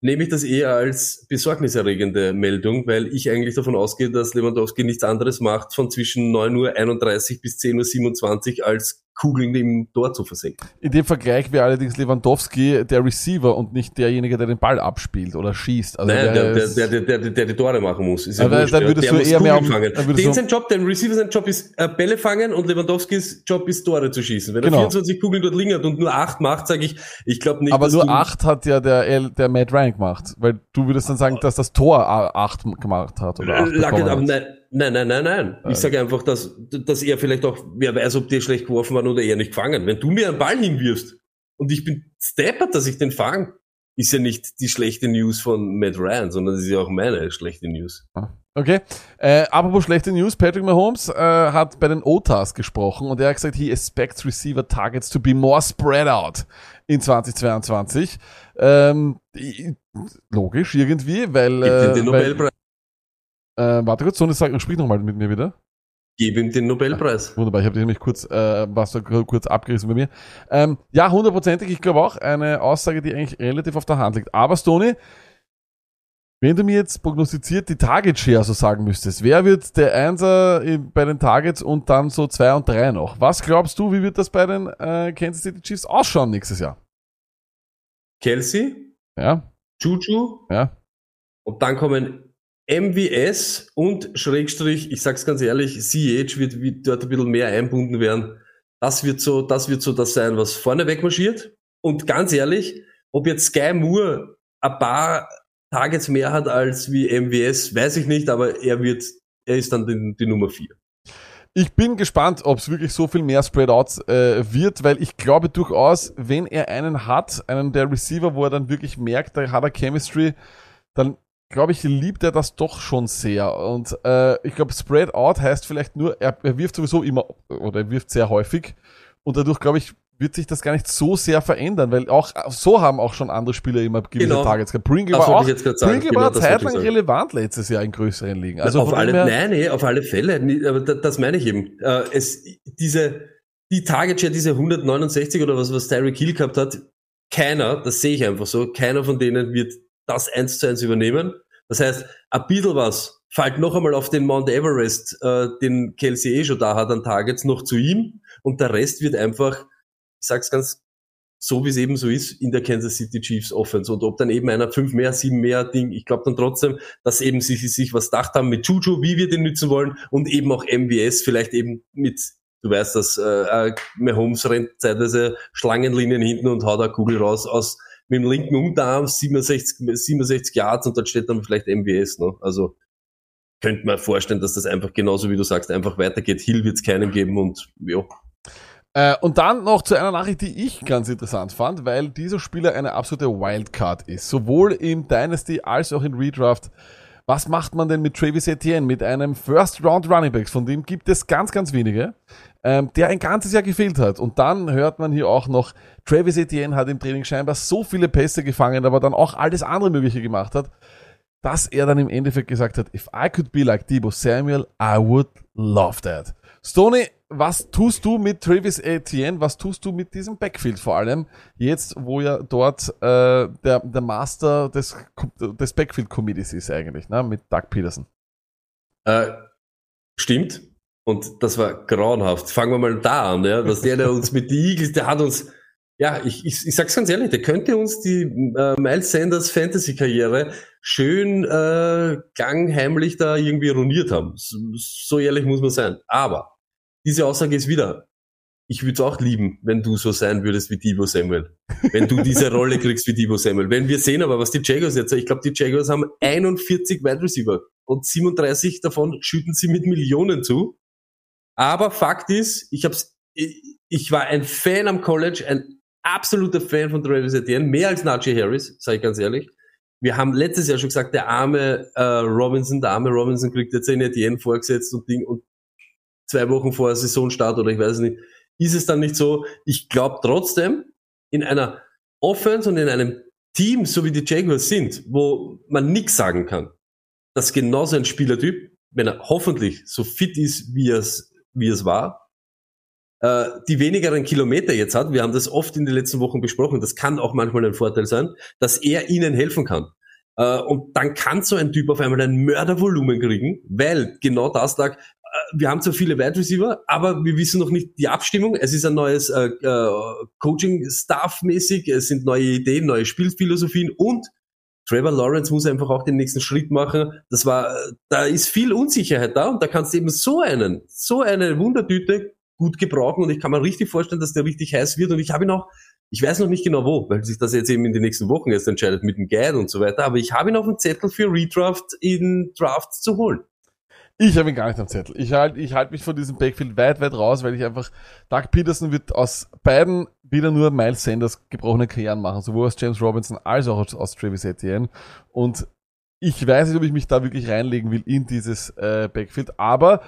nehme ich das eher als besorgniserregende Meldung, weil ich eigentlich davon ausgehe, dass Lewandowski nichts anderes macht von zwischen 9.31 Uhr bis 10.27 Uhr als Kugeln im Tor zu versenken. in dem Vergleich wäre allerdings Lewandowski der Receiver und nicht derjenige, der den Ball abspielt oder schießt. Also Nein, der, der, ist- der, der, der, der die Tore machen muss. Ist ja Aber wurscht, dann würdest der du eher mehr um- fangen. Den sein Job, der Receiver sein Job ist äh, Bälle fangen und Lewandowskis Job ist Tore zu schießen. Wenn Genau. er 24 Kugeln dort liegen hat und nur acht macht, sage ich, ich glaube nicht, aber nur du, acht hat ja der, L- der Matt Ryan gemacht, weil du würdest dann sagen, dass das Tor a- acht gemacht hat oder acht Lack, bekommen aber nein, Nein, nein, nein, nein. Ich sage einfach, dass, dass er vielleicht auch, wer weiß, ob der schlecht geworfen war oder er nicht gefangen. Wenn du mir einen Ball hinwirfst und ich bin steppert, dass ich den fang, ist ja nicht die schlechte News von Matt Ryan, sondern das ist ja auch meine schlechte News. Okay. Äh, apropos schlechte News, Patrick Mahomes äh, hat bei den OTAs gesprochen und er hat gesagt, he expects receiver targets to be more spread out in 2022. Ähm, logisch irgendwie, weil, Gib ihm äh, den weil Nobelpreis. Äh, warte kurz, Sonne, sag, sprich nochmal mit mir wieder. Gib ihm den Nobelpreis. Wunderbar, ich habe dich nämlich kurz, äh, was da kurz abgerissen bei mir. Ähm, ja, hundertprozentig, ich glaube auch eine Aussage, die eigentlich relativ auf der Hand liegt. Aber Stony, wenn du mir jetzt prognostiziert die Target Share so sagen müsstest, wer wird der Einser in- bei den Targets und dann so zwei und drei noch? Was glaubst du, wie wird das bei den äh, Kansas City Chiefs ausschauen nächstes Jahr? Kelsey, Ja, Juju ja. und dann kommen MVS und Schrägstrich, ich sag's ganz ehrlich, CH wird, wird dort ein bisschen mehr einbunden werden. Das wird so, das wird so das sein, was vorne wegmarschiert. Und ganz ehrlich, ob jetzt Sky Moore ein paar Targets mehr hat als wie MVS, weiß ich nicht, aber er wird, er ist dann die, die Nummer vier. Ich bin gespannt, ob es wirklich so viel mehr Spreadouts äh, wird, weil ich glaube durchaus, wenn er einen hat, einen der Receiver, wo er dann wirklich merkt, da hat er Chemistry, dann glaube ich, liebt er das doch schon sehr. Und äh, ich glaube, Spreadout heißt vielleicht nur, er, er wirft sowieso immer oder er wirft sehr häufig und dadurch glaube ich, wird sich das gar nicht so sehr verändern, weil auch so haben auch schon andere Spieler immer gewisse Genau. Targets gehabt. Pringle war auch. Pringle Genau, war zeitlang relevant letztes Jahr in größeren Ligen. Also auf alle, nein, nee, auf alle Fälle. Aber da- das meine ich eben. Äh, es, diese, die Target Share, diese 169 oder was, was Tyreek Hill gehabt hat, keiner, das sehe ich einfach so, keiner von denen wird das eins zu eins übernehmen. Das heißt, ein bisschen was fällt noch einmal auf den Mount Everest, äh, den Kelsey eh schon da hat an Targets, noch zu ihm. Und der Rest wird einfach, ich sag's ganz so wie es eben so ist in der Kansas City Chiefs Offense. Und ob dann eben einer fünf mehr, sieben mehr Ding, ich glaube dann trotzdem, dass eben sie sie sich was gedacht haben mit Juju, wie wir den nützen wollen. Und eben auch MVS vielleicht eben mit, du weißt das, äh, äh, Mahomes rennt zeitweise Schlangenlinien hinten und haut eine Kugel raus aus mit dem linken Unterarm 67, 67 Yards und dort steht dann vielleicht MVS, ne? Also könnte man vorstellen, dass das einfach genauso wie du sagst, einfach weitergeht. Hill wird es keinem geben und ja, Äh, und dann noch zu einer Nachricht, die ich ganz interessant fand, weil dieser Spieler eine absolute Wildcard ist. Sowohl im Dynasty als auch in Redraft. Was macht man denn mit Travis Etienne, mit einem First Round Running Backs, von dem gibt es ganz, ganz wenige, ähm, der ein ganzes Jahr gefehlt hat. Und dann hört man hier auch noch, Travis Etienne hat im Training scheinbar so viele Pässe gefangen, aber dann auch alles andere Mögliche gemacht hat, dass er dann im Endeffekt gesagt hat, if I could be like Debo Samuel, I would love that. Stoney, was tust du mit Travis Etienne? Was tust du mit diesem Backfield vor allem? Jetzt, wo ja dort äh, der, der Master des, des Backfield Committees ist eigentlich, ne? mit Doug Peterson. Äh, stimmt. Und das war grauenhaft. Fangen wir mal da an, ja. Was der, der uns mit die Eagles, der hat uns, ja, ich, ich, ich sag's ganz ehrlich, der könnte uns die äh, Miles Sanders Fantasy-Karriere schön äh, gangheimlich da irgendwie ruiniert haben. So, so ehrlich muss man sein. Aber diese Aussage ist wieder, ich würde es auch lieben, wenn du so sein würdest wie Debo Samuel. Wenn du diese Rolle kriegst wie Debo Samuel. Wenn wir sehen aber, was die Jaguars jetzt, ich glaube, die Jaguars haben 41 Wide Receiver und 37 davon schütten sie mit Millionen zu. Aber Fakt ist, ich hab's, ich, war ein Fan am College, ein absoluter Fan von Travis Etienne, mehr als Najee Harris, sage ich ganz ehrlich. Wir haben letztes Jahr schon gesagt, der arme äh, Robinson, der arme Robinson kriegt jetzt einen Etienne vorgesetzt und Ding und zwei Wochen vor Saisonstart oder ich weiß nicht, ist es dann nicht so. Ich glaube trotzdem, in einer Offense und in einem Team, so wie die Jaguars sind, wo man nichts sagen kann, dass genauso ein Spielertyp, wenn er hoffentlich so fit ist, wie es, wie es war, äh, die wenigeren Kilometer jetzt hat, wir haben das oft in den letzten Wochen besprochen, das kann auch manchmal ein Vorteil sein, dass er ihnen helfen kann. Äh, und dann kann so ein Typ auf einmal ein Mördervolumen kriegen, weil genau das lag, wir haben zwar viele Wide Receiver, aber wir wissen noch nicht die Abstimmung. Es ist ein neues äh, äh, Coaching-Staff-mäßig, es sind neue Ideen, neue Spielphilosophien und Trevor Lawrence muss einfach auch den nächsten Schritt machen. Das war, da ist viel Unsicherheit da und da kannst du eben so einen, so eine Wundertüte gut gebrauchen und ich kann mir richtig vorstellen, dass der richtig heiß wird und ich habe ihn auch, ich weiß noch nicht genau wo, weil sich das jetzt eben in den nächsten Wochen erst entscheidet mit dem Guide und so weiter, aber ich habe ihn auf dem Zettel für Redraft in Drafts zu holen. Ich habe ihn gar nicht am Zettel. Ich halte ich halt mich von diesem Backfield weit, weit raus, weil ich einfach, Doug Peterson wird aus beiden wieder nur Miles Sanders gebrochene Karrieren machen, sowohl aus James Robinson als auch aus, aus Travis Etienne. Und ich weiß nicht, ob ich mich da wirklich reinlegen will in dieses äh, Backfield, aber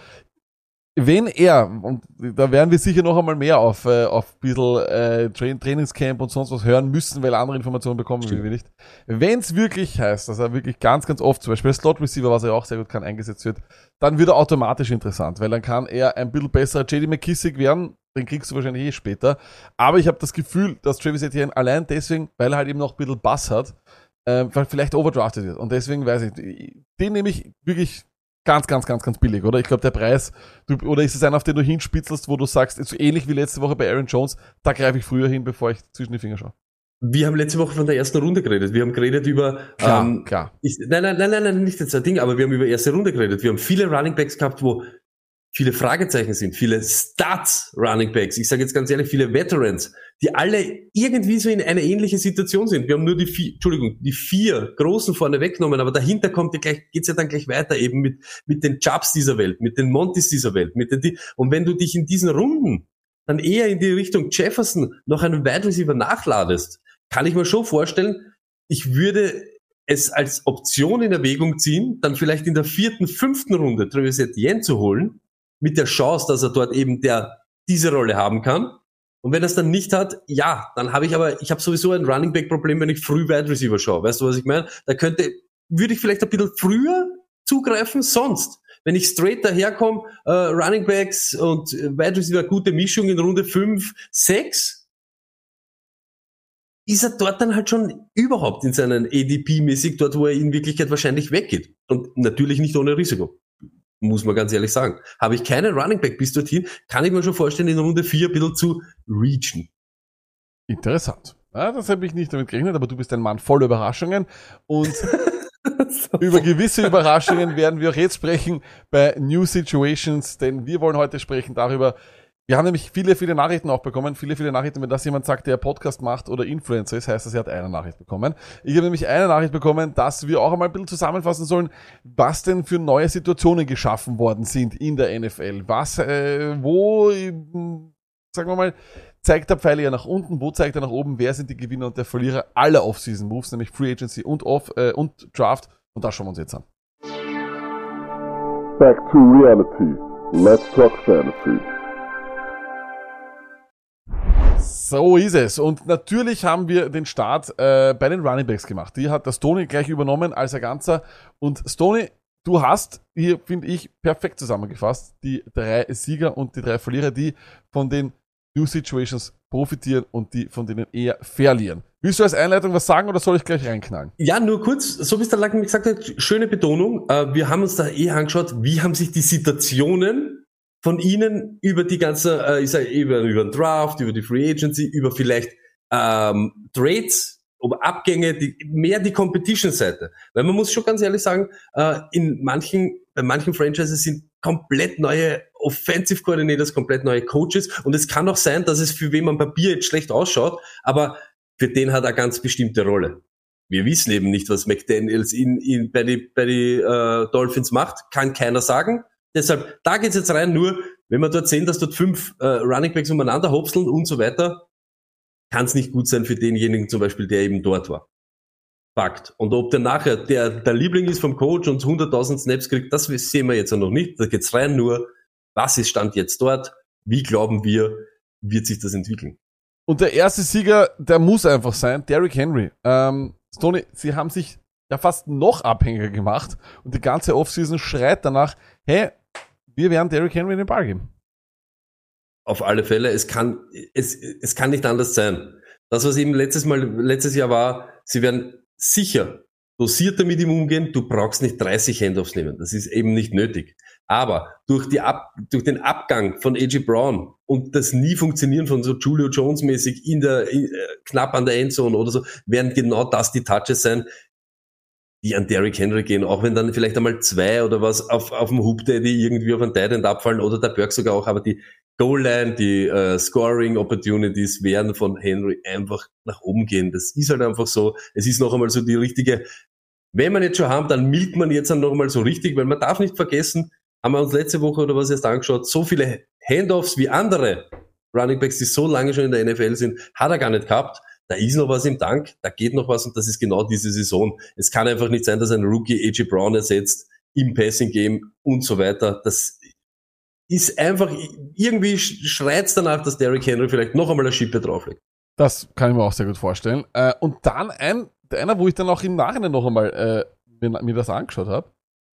wenn er, und da werden wir sicher noch einmal mehr auf, äh, auf ein bisschen äh, Tra Trainingscamp und sonst was hören müssen, weil andere Informationen bekommen Stimmt. wir nicht. Wenn es wirklich heißt, dass er wirklich ganz, ganz oft, zum Beispiel als Slot Receiver, was er auch sehr gut kann, eingesetzt wird, dann wird er automatisch interessant, weil dann kann er ein bisschen besserer JD McKissick werden, den kriegst du wahrscheinlich eh später. Aber ich habe das Gefühl, dass Travis Etienne allein deswegen, weil er halt eben noch ein bisschen Bass hat, äh, weil vielleicht overdrafted wird. Und deswegen weiß ich, den nehme ich wirklich ganz, ganz, ganz, ganz billig, oder? Ich glaube, der Preis, du, oder ist es einer, auf den du hinspitzelst, wo du sagst, so ähnlich wie letzte Woche bei Aaron Jones, da greife ich früher hin, bevor ich zwischen die Finger schaue. Wir haben letzte Woche von der ersten Runde geredet. Wir haben geredet über, Klar, ähm, klar. ich, nein, nein, nein, nein, nein, nicht jetzt ein Ding, aber wir haben über erste Runde geredet. Wir haben viele Running Backs gehabt, wo viele Fragezeichen sind, viele Stats Running Backs. Ich sage jetzt ganz ehrlich, viele Veterans, die alle irgendwie so in eine ähnliche Situation sind. Wir haben nur die vier, Entschuldigung, die vier großen vorne weggenommen, aber dahinter kommt ja gleich, geht's ja dann gleich weiter eben mit, mit den Chubbs dieser Welt, mit den Montys dieser Welt, mit den, und wenn du dich in diesen Runden dann eher in die Richtung Jefferson noch einen Wide Receiver nachladest, kann ich mir schon vorstellen, ich würde es als Option in Erwägung ziehen, dann vielleicht in der vierten, fünften Runde Travis Etienne zu holen, mit der Chance, dass er dort eben der diese Rolle haben kann. Und wenn er es dann nicht hat, ja, dann habe ich aber, ich habe sowieso ein Running Back Problem, wenn ich früh Wide Receiver schaue. Weißt du, was ich meine? Da könnte, würde ich vielleicht ein bisschen früher zugreifen, sonst. Wenn ich straight daherkomme, äh, Running Backs und äh, Wide Receiver, gute Mischung in Runde 5, 6, ist er dort dann halt schon überhaupt in seinen ADP-mäßig, dort wo er in Wirklichkeit wahrscheinlich weggeht. Und natürlich nicht ohne Risiko. Muss man ganz ehrlich sagen. Habe ich keinen Running Back bis dorthin, kann ich mir schon vorstellen, in Runde 4 ein bisschen zu reachen. Interessant. Ja, das habe ich nicht damit gerechnet, aber du bist ein Mann voller Überraschungen. Und über gewisse Überraschungen werden wir auch jetzt sprechen bei New Situations, denn wir wollen heute sprechen darüber. Wir haben nämlich viele, viele Nachrichten auch bekommen. Viele, viele Nachrichten, wenn das jemand sagt, der Podcast macht oder Influencer ist, heißt das, er hat eine Nachricht bekommen. Ich habe nämlich eine Nachricht bekommen, dass wir auch einmal ein bisschen zusammenfassen sollen, was denn für neue Situationen geschaffen worden sind in der NFL. Was, äh, wo, ähm, sagen wir mal, zeigt der Pfeil eher nach unten, wo zeigt er nach oben, wer sind die Gewinner und der Verlierer aller Off-Season-Moves, nämlich Free Agency und Off äh, und Draft. Und das schauen wir uns jetzt an. Back to reality. Let's talk fantasy. So ist es. Und natürlich haben wir den Start äh, bei den Running Backs gemacht. Die hat der Stoney gleich übernommen als er ganzer. Und Stoney, du hast hier, finde ich, perfekt zusammengefasst die drei Sieger und die drei Verlierer, die von den New Situations profitieren und die von denen eher verlieren. Willst du als Einleitung was sagen oder soll ich gleich reinknallen? Ja, nur kurz, so wie es der Lacken gesagt hat, schöne Betonung. Äh, wir haben uns da eh angeschaut, wie haben sich die Situationen von Ihnen über die ganze, äh, ich sage über, über den Draft, über die Free Agency, über vielleicht ähm, Trades, über Abgänge, die, mehr die Competition-Seite. Weil man muss schon ganz ehrlich sagen, äh, in manchen, bei manchen Franchises sind komplett neue Offensive Coordinators, komplett neue Coaches und es kann auch sein, dass es für wen am Papier jetzt schlecht ausschaut, aber für den hat er ganz bestimmte Rolle. Wir wissen eben nicht, was McDaniels in, in, bei die, bei die äh, Dolphins macht, kann keiner sagen. Deshalb, da geht's jetzt rein, nur wenn wir dort sehen, dass dort fünf äh, Running Backs umeinander hopseln und so weiter, kann es nicht gut sein für denjenigen zum Beispiel, der eben dort war. Fakt. Und ob der nachher der, der Liebling ist vom Coach und 100.000 Snaps kriegt, das sehen wir jetzt noch nicht. Da geht's rein nur, was ist Stand jetzt dort? Wie glauben wir, wird sich das entwickeln? Und der erste Sieger, der muss einfach sein, Derrick Henry. Ähm, Stoney, sie haben sich ja fast noch abhängiger gemacht und die ganze Offseason schreit danach, hey, wir werden Derrick Henry den Ball geben. Auf alle Fälle, es kann, es, es kann nicht anders sein. Das, was eben letztes Mal, letztes Jahr war, sie werden sicher dosierter mit ihm umgehen. Du brauchst nicht 30 Handoffs nehmen. Das ist eben nicht nötig. Aber durch die Ab, durch den Abgang von AJ Brown und das nie funktionieren von so Julio Jones mäßig in der, in, äh, knapp an der Endzone oder so, werden genau das die Touches sein, die an Derrick Henry gehen, auch wenn dann vielleicht einmal zwei oder was auf, auf dem Hoop Daddy irgendwie auf einen Titan abfallen oder der Burke sogar auch, aber die Goal Line, die äh, Scoring Opportunities werden von Henry einfach nach oben gehen. Das ist halt einfach so. Es ist noch einmal so die richtige, wenn man jetzt schon haben, dann milkt man jetzt dann noch einmal so richtig, weil man darf nicht vergessen, haben wir uns letzte Woche oder was erst angeschaut, so viele Handoffs wie andere Running Backs, die so lange schon in der NFL sind, hat er gar nicht gehabt. Da ist noch was im Tank, da geht noch was und das ist genau diese Saison. Es kann einfach nicht sein, dass ein Rookie AJ Brown ersetzt im Passing Game und so weiter. Das ist einfach, irgendwie schreit danach, dass Derrick Henry vielleicht noch einmal eine Schippe drauflegt. Das kann ich mir auch sehr gut vorstellen. Äh, und dann ein, einer, wo ich dann auch im Nachhinein noch einmal äh, mir, mir das angeschaut habe.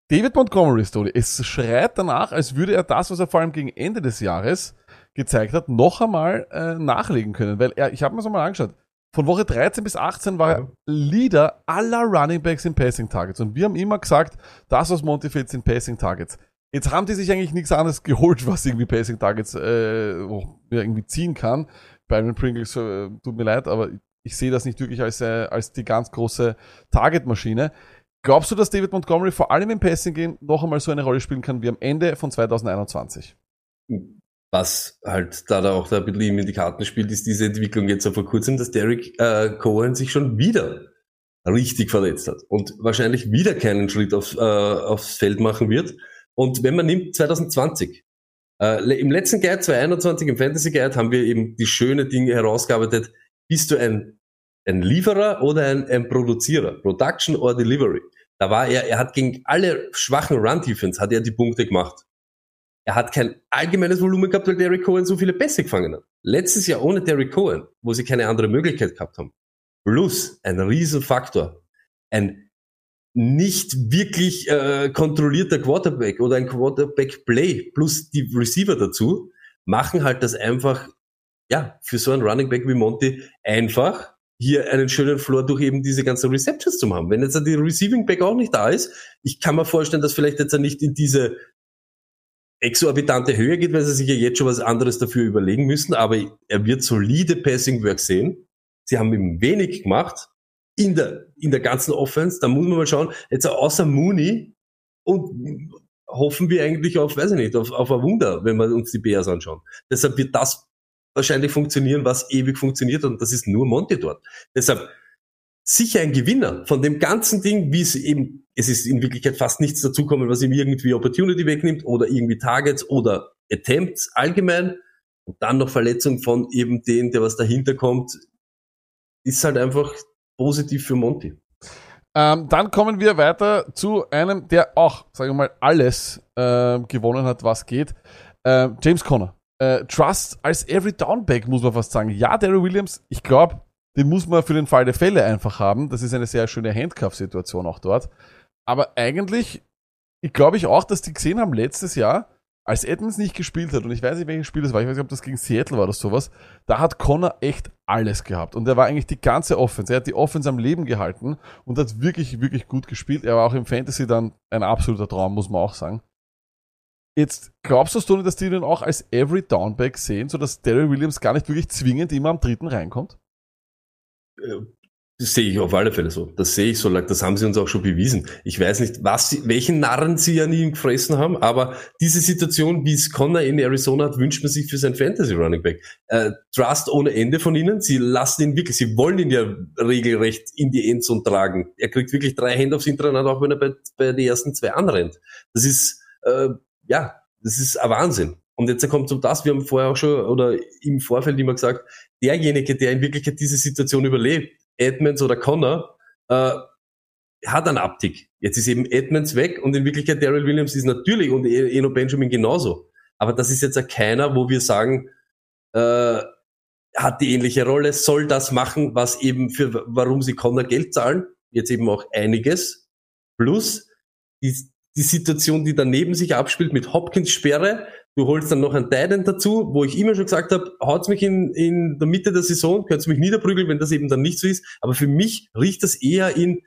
David Montgomery Story. Es schreit danach, als würde er das, was er vor allem gegen Ende des Jahres gezeigt hat, noch einmal äh, nachlegen können. Weil er, ich habe mir das mal angeschaut. Von Woche 13 bis 18 war er Leader aller Running Backs in Passing Targets. Und wir haben immer gesagt, das, was Monty fehlt, sind Passing Targets. Jetzt haben die sich eigentlich nichts anderes geholt, was irgendwie Passing Targets äh, irgendwie ziehen kann. Byron Pringles, äh, tut mir leid, aber ich sehe das nicht wirklich als, äh, als die ganz große Target-Maschine. Glaubst du, dass David Montgomery vor allem im Passing Game noch einmal so eine Rolle spielen kann wie am Ende von 2021? Was halt da, da auch da ein bisschen ihm in die Karten spielt, ist diese Entwicklung jetzt vor kurzem, dass Derek äh, Cohen sich schon wieder richtig verletzt hat und wahrscheinlich wieder keinen Schritt auf, äh, aufs Feld machen wird. Und wenn man nimmt 2020, äh, im letzten Guide 2021, im Fantasy Guide, haben wir eben die schöne Dinge herausgearbeitet. Bist du ein, ein Lieferer oder ein, ein Produzierer? Production or Delivery? Da war er, er hat gegen alle schwachen Run-Defense hat er die Punkte gemacht. Er hat kein allgemeines Volumen gehabt, weil Derrick Cohen so viele Pässe gefangen hat. Letztes Jahr ohne Derrick Cohen, wo sie keine andere Möglichkeit gehabt haben. Plus ein Riesenfaktor. Ein nicht wirklich äh, kontrollierter Quarterback oder ein Quarterback-Play plus die Receiver dazu machen halt das einfach, ja, für so einen Running Back wie Monty einfach hier einen schönen Floor durch eben diese ganzen Receptions zu haben. Wenn jetzt die Receiving Back auch nicht da ist, ich kann mir vorstellen, dass vielleicht jetzt nicht in diese exorbitante Höhe geht, weil sie sich ja jetzt schon was anderes dafür überlegen müssen, aber er wird solide Passing Work sehen. Sie haben ihm wenig gemacht in der, in der ganzen Offense. Da muss man mal schauen, jetzt außer Mooney und hoffen wir eigentlich auf, weiß ich nicht, auf, auf ein Wunder, wenn wir uns die Bears anschauen. Deshalb wird das wahrscheinlich funktionieren, was ewig funktioniert und das ist nur Monty dort. Deshalb sicher ein Gewinner von dem ganzen Ding, wie es eben, es ist in Wirklichkeit fast nichts dazukommen, was ihm irgendwie Opportunity wegnimmt oder irgendwie Targets oder Attempts allgemein und dann noch Verletzung von eben den, der was dahinter kommt, ist halt einfach positiv für Monty. Ähm, dann kommen wir weiter zu einem, der auch, sagen wir mal, alles äh, gewonnen hat, was geht. Äh, James Conner. Äh, Trust als Every Downback, muss man fast sagen. Ja, Daryl Williams, ich glaube, den muss man für den Fall der Fälle einfach haben. Das ist eine sehr schöne Handcuff-Situation auch dort. Aber eigentlich, ich glaube ich auch, dass die gesehen haben letztes Jahr, als Edmonds nicht gespielt hat, und ich weiß nicht, welches Spiel das war, ich weiß nicht, ob das gegen Seattle war oder sowas, da hat Connor echt alles gehabt. Und er war eigentlich die ganze Offense. Er hat die Offense am Leben gehalten und hat wirklich, wirklich gut gespielt. Er war auch im Fantasy dann ein absoluter Traum, muss man auch sagen. Jetzt glaubst du, Stoney, dass die den auch als Every Downback sehen, sodass Daryl Williams gar nicht wirklich zwingend immer am dritten reinkommt? Das sehe ich auf alle Fälle so. Das sehe ich so. Das haben sie uns auch schon bewiesen. Ich weiß nicht, was sie, welchen Narren sie an ihm gefressen haben, aber diese Situation, wie es Connor in Arizona hat, wünscht man sich für sein Fantasy Running Back. Äh, Trust ohne Ende von ihnen. Sie lassen ihn wirklich, sie wollen ihn ja regelrecht in die Endzone tragen. Er kriegt wirklich drei Hände aufs Hintereinander, auch wenn er bei, bei den ersten zwei anrennt. Das ist, äh, ja, das ist ein Wahnsinn. Und jetzt kommt so das, wir haben vorher auch schon, oder im Vorfeld immer gesagt, derjenige, der in Wirklichkeit diese Situation überlebt, Edmonds oder Connor, äh, hat einen Abtick. Jetzt ist eben Edmonds weg und in Wirklichkeit Daryl Williams ist natürlich und Eno Benjamin genauso. Aber das ist jetzt keiner, wo wir sagen, äh, hat die ähnliche Rolle, soll das machen, was eben für, warum sie Connor Geld zahlen, jetzt eben auch einiges. Plus die, die Situation, die daneben sich abspielt mit Hopkins Sperre, Du holst dann noch einen Titan dazu, wo ich immer schon gesagt habe, haut's mich in, in der Mitte der Saison, könnt's mich niederprügeln, wenn das eben dann nicht so ist. Aber für mich riecht das eher in,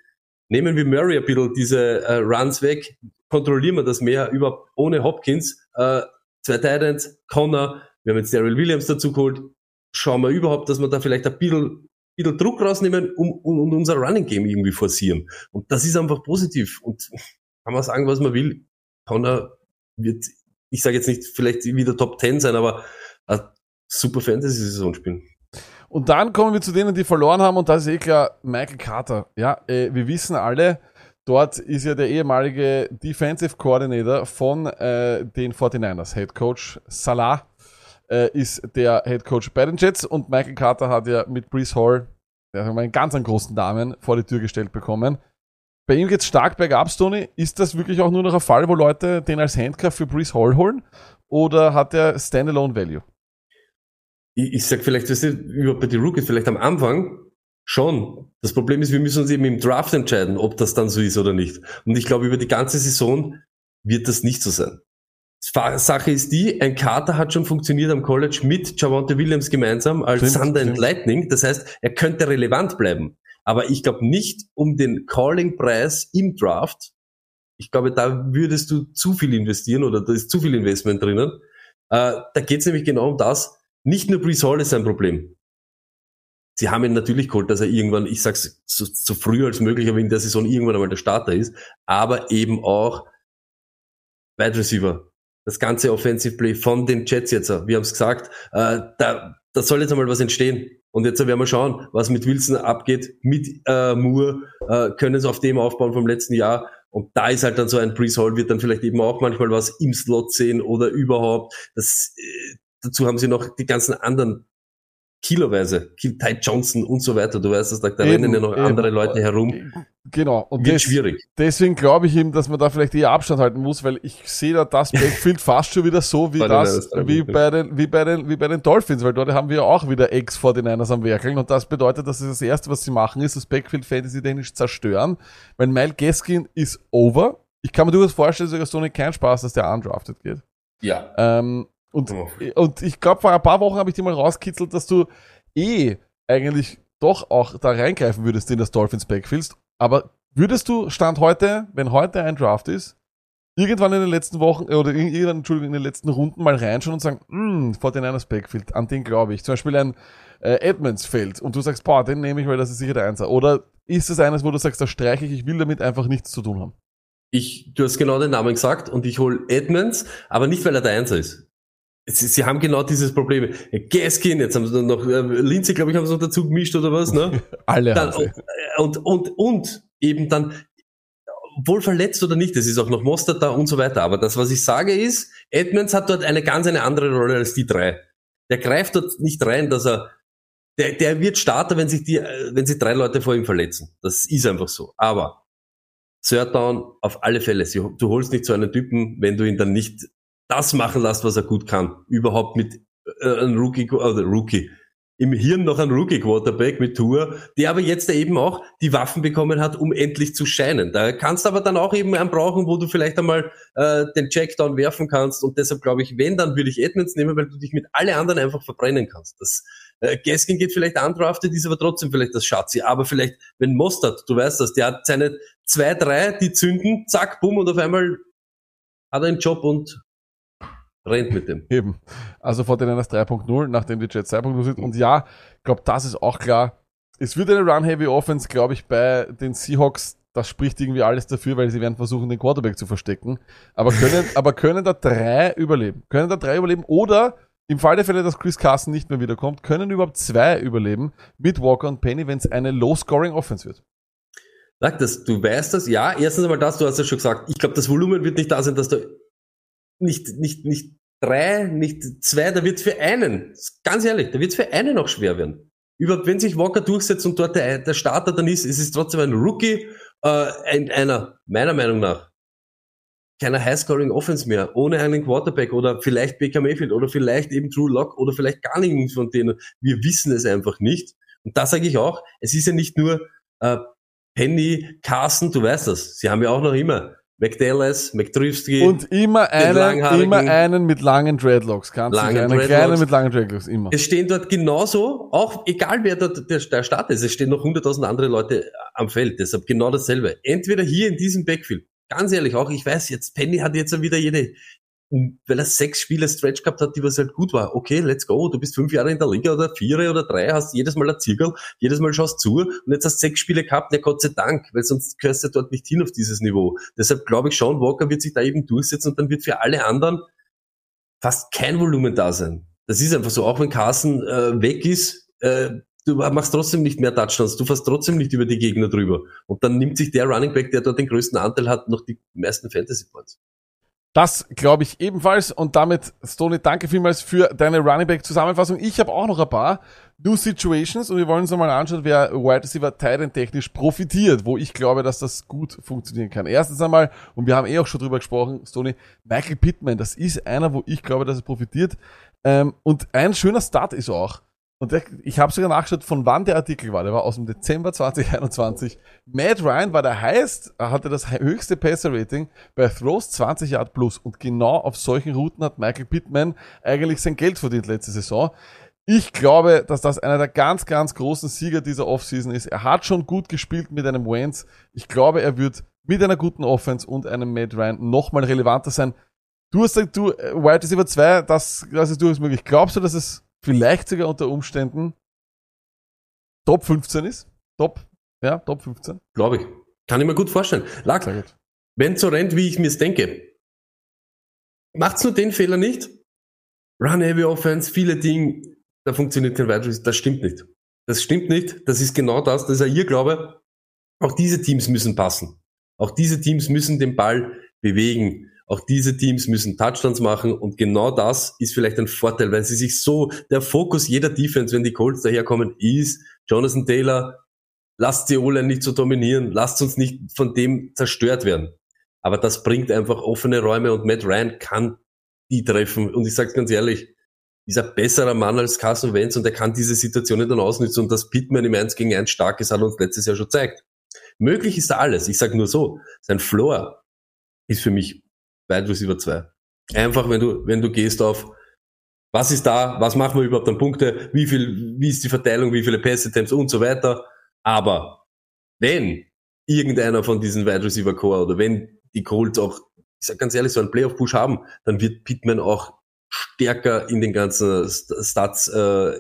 nehmen wir Murray ein bisschen diese äh, Runs weg, kontrollieren wir das mehr über ohne Hopkins. Äh, zwei Titans, Connor, wir haben jetzt Daryl Williams dazu geholt. Schauen wir überhaupt, dass wir da vielleicht ein bisschen, bisschen Druck rausnehmen um, um, um unser Running Game irgendwie forcieren. Und das ist einfach positiv. Und kann man sagen, was man will. Connor wird ich sage jetzt nicht vielleicht wieder Top 10 sein, aber super Fantasy-Saison spielen. Und dann kommen wir zu denen, die verloren haben, und das ist eh klar Michael Carter. Ja, äh, wir wissen alle, Dort ist ja der ehemalige Defensive Coordinator von äh, den 49ers, Head Coach Salah, äh, ist der Head Coach bei den Jets und Michael Carter hat ja mit Brees Hall, der hat einen ganz großen Namen, vor die Tür gestellt bekommen. Bei ihm geht's stark bergab, Stoney. Ist das wirklich auch nur noch ein Fall, wo Leute den als Handcuff für Brees Hall holen? Oder hat der Standalone Value? Ich, ich sag vielleicht, weißt du, überhaupt bei den Rookies, vielleicht am Anfang schon. Das Problem ist, wir müssen uns eben im Draft entscheiden, ob das dann so ist oder nicht. Und ich glaube, über die ganze Saison wird das nicht so sein. Sache ist die, ein Carter hat schon funktioniert am College mit Javante Williams gemeinsam als Thunder and. Lightning. Das heißt, er könnte relevant bleiben. Aber ich glaube nicht um den Calling-Preis im Draft. Ich glaube, da würdest du zu viel investieren oder da ist zu viel Investment drinnen. Äh, da geht es nämlich genau um das. Nicht nur Brees Hall ist ein Problem. Sie haben ihn natürlich geholt, dass er irgendwann, ich sag's so, so früh als möglich, aber in der Saison irgendwann einmal der Starter ist, aber eben auch Wide Receiver. Das ganze Offensive Play von den Jets jetzt, wir haben es gesagt, äh, da, da soll jetzt einmal was entstehen. Und jetzt werden wir schauen, was mit Wilson abgeht, mit äh, Moore, äh, können sie auf dem aufbauen vom letzten Jahr. Und da ist halt dann so ein Brees Hall, wird dann vielleicht eben auch manchmal was im Slot sehen oder überhaupt. Das, äh, dazu haben sie noch die ganzen anderen kiloweise, Ty Johnson und so weiter. Du weißt es, da, da Eben, rennen ja noch eben. andere Leute herum. Genau. Und Wird das- schwierig. Deswegen glaube ich ihm, dass man da vielleicht eher Abstand halten muss, weil ich sehe da das Backfield fast schon wieder so wie Bei den das, Niners, wie bei den, wie bei den, wie bei den Dolphins, weil dort haben wir ja auch wieder Ex 49ers am Werkeln und das bedeutet, dass das erste, was sie machen, ist das Backfield Fantasy technisch zerstören, weil Mile Gaskin ist over. Ich kann mir durchaus vorstellen, sogar so kein Spaß, dass der undrafted geht. Ja. Ähm, und, Oh. und ich glaube, vor ein paar Wochen habe ich dir mal rauskitzelt, dass du eh eigentlich doch auch da reingreifen würdest in das Dolphins Backfield. Aber würdest du, Stand heute, wenn heute ein Draft ist, irgendwann in den letzten Wochen, äh, oder irgendwann, Entschuldigung, in den letzten Runden mal reinschauen und sagen, hm, 49ers Backfield, an den glaube ich. Zum Beispiel ein äh, Edmonds fällt und du sagst, boah, den nehme ich, weil das ist sicher der Einser. Oder ist es eines, wo du sagst, da streiche ich, ich will damit einfach nichts zu tun haben? Ich, du hast genau den Namen gesagt und ich hole Edmonds, aber nicht, weil er der Einser ist. Sie, sie haben genau dieses Problem. Gaskin, jetzt haben sie dann noch, äh, Lindsay, glaube ich, haben sie noch dazu gemischt oder was, ne? Alle dann, haben sie. und, und, und eben dann, wohl verletzt oder nicht, es ist auch noch Mostert da und so weiter. Aber das, was ich sage, ist, Edmonds hat dort eine ganz eine andere Rolle als die drei. Der greift dort nicht rein, dass er, der, der wird Starter, wenn sich die, äh, wenn sich drei Leute vor ihm verletzen. Das ist einfach so. Aber Third Down auf alle Fälle. Du holst nicht so einen Typen, wenn du ihn dann nicht das machen lässt, was er gut kann. Überhaupt mit äh, einem Rookie, oder Rookie, im Hirn noch ein Rookie-Quarterback mit Tour, der aber jetzt eben auch die Waffen bekommen hat, um endlich zu scheinen. Da kannst du aber dann auch eben einen brauchen, wo du vielleicht einmal äh, den Checkdown werfen kannst. Und deshalb glaube ich, wenn, dann würde ich Edmonds nehmen, weil du dich mit alle anderen einfach verbrennen kannst. Das äh, Gaskin geht vielleicht undrafted, ist aber trotzdem vielleicht das Schatzi. Aber vielleicht, wenn Mostert, du weißt das, der hat seine zwei, drei, die zünden, zack, bumm, und auf einmal hat er einen Job und rennt mit dem. Eben. Also vor denen das 3.0, nachdem die Jets 2.0 sind. Und ja, ich glaube, das ist auch klar. Es wird eine Run-Heavy-Offense, glaube ich, bei den Seahawks. Das spricht irgendwie alles dafür, weil sie werden versuchen, den Quarterback zu verstecken. Aber können, aber können da drei überleben? Können da drei überleben? Oder im Fall der Fälle, dass Chris Carson nicht mehr wiederkommt, können überhaupt zwei überleben mit Walker und Penny, wenn es eine Low-Scoring-Offense wird? Sag das, du weißt das, ja, erstens einmal das, du hast ja schon gesagt, ich glaube, das Volumen wird nicht da sein, dass da nicht, nicht, nicht drei, nicht zwei, da wird für einen, ganz ehrlich, da wird für einen auch schwer werden. Überhaupt, wenn sich Walker durchsetzt und dort der, der Starter dann ist, ist es trotzdem ein Rookie, äh, ein, einer, meiner Meinung nach, keiner High-Scoring Offense mehr, ohne einen Quarterback oder vielleicht Baker Mayfield oder vielleicht eben Drew Lock oder vielleicht gar nichts von denen. Wir wissen es einfach nicht. Und da sage ich auch, es ist ja nicht nur äh, Penny, Carson, du weißt das. Sie haben ja auch noch immer McDallas, McDrivsky. Und immer einen, immer einen mit langen Dreadlocks. Kannst du Langen einen Dreadlocks. kleinen mit langen Dreadlocks, immer. es stehen dort genauso, auch egal wer dort der, der Start ist, es stehen noch hunderttausend andere Leute am Feld. Deshalb genau dasselbe. Entweder hier in diesem Backfield. Ganz ehrlich, auch ich weiß jetzt, Penny hat jetzt wieder jede, weil er sechs Spiele Stretch gehabt hat, die was halt gut war. Okay, let's go. Du bist fünf Jahre in der Liga oder vier oder drei, hast jedes Mal ein Zirkel, jedes Mal schaust zu und jetzt hast du sechs Spiele gehabt, ja Gott sei Dank, weil sonst gehörst du dort nicht hin auf dieses Niveau. Deshalb glaube ich schon, Walker wird sich da eben durchsetzen und dann wird für alle anderen fast kein Volumen da sein. Das ist einfach so. Auch wenn Carson äh, weg ist, äh, du machst trotzdem nicht mehr Touchdowns, du fährst trotzdem nicht über die Gegner drüber. Und dann nimmt sich der Running Back, der dort den größten Anteil hat, noch die meisten Fantasy Points. Das glaube ich ebenfalls. Und damit, Stoney, danke vielmals für deine Running Back Zusammenfassung. Ich habe auch noch ein paar New Situations und wir wollen uns einmal anschauen, wer Wide Receiver Titan technisch profitiert, wo ich glaube, dass das gut funktionieren kann. Erstens einmal, und wir haben eh auch schon drüber gesprochen, Stoney, Michael Pittman, das ist einer, wo ich glaube, dass er profitiert. Ähm, und ein schöner Start ist auch, und der, ich habe sogar nachgeschaut, von wann der Artikel war. Der war aus dem Dezember 2021. Matt Ryan war der heißt, hatte das höchste Passer-Rating bei Throws 20 Yard plus. Und genau auf solchen Routen hat Michael Pittman eigentlich sein Geld verdient letzte Saison. Ich glaube, dass das einer der ganz, ganz großen Sieger dieser Offseason ist. Er hat schon gut gespielt mit einem Wentz. Ich glaube, er wird mit einer guten Offense und einem Matt Ryan nochmal relevanter sein. Du hast gesagt, du, äh, White Receiver 2, das, das ist durchaus möglich. Glaubst du, dass es vielleicht sogar unter Umständen Top 15 ist? Top, ja, Top 15. Glaube ich. Kann ich mir gut vorstellen. Gut. wenn so rennt, wie ich mir's denke, macht's nur den Fehler nicht. Run Heavy Offense, viele Dinge, da funktioniert kein Wide Receiver. Das stimmt nicht. Das stimmt nicht. Das ist genau das. Das ist ja ihr Glaube. Auch diese Teams müssen passen. Auch diese Teams müssen den Ball bewegen. Auch diese Teams müssen Touchdowns machen und genau das ist vielleicht ein Vorteil, weil sie sich so, der Fokus jeder Defense, wenn die Colts daherkommen, ist Jonathan Taylor, lasst die O-Line nicht so dominieren, lasst uns nicht von dem zerstört werden. Aber das bringt einfach offene Räume und Matt Ryan kann die treffen. Und ich sage ganz ehrlich, ist ein besserer Mann als Carson Wentz und er kann diese Situationen dann ausnutzen und dass Pittman im 1 gegen 1 stark ist, hat uns letztes Jahr schon gezeigt. Möglich ist da alles. Ich sage nur so, sein Floor ist für mich Wide Receiver 2. Einfach, wenn du, wenn du gehst auf, was ist da, was machen wir überhaupt an Punkte, wie viel, wie ist die Verteilung, wie viele Pass-Attempts und so weiter. Aber wenn irgendeiner von diesen Wide Receiver Core oder wenn die Colts auch, ich sag ganz ehrlich, so einen Playoff-Push haben, dann wird Pittman auch stärker in den ganzen St- Stats, äh,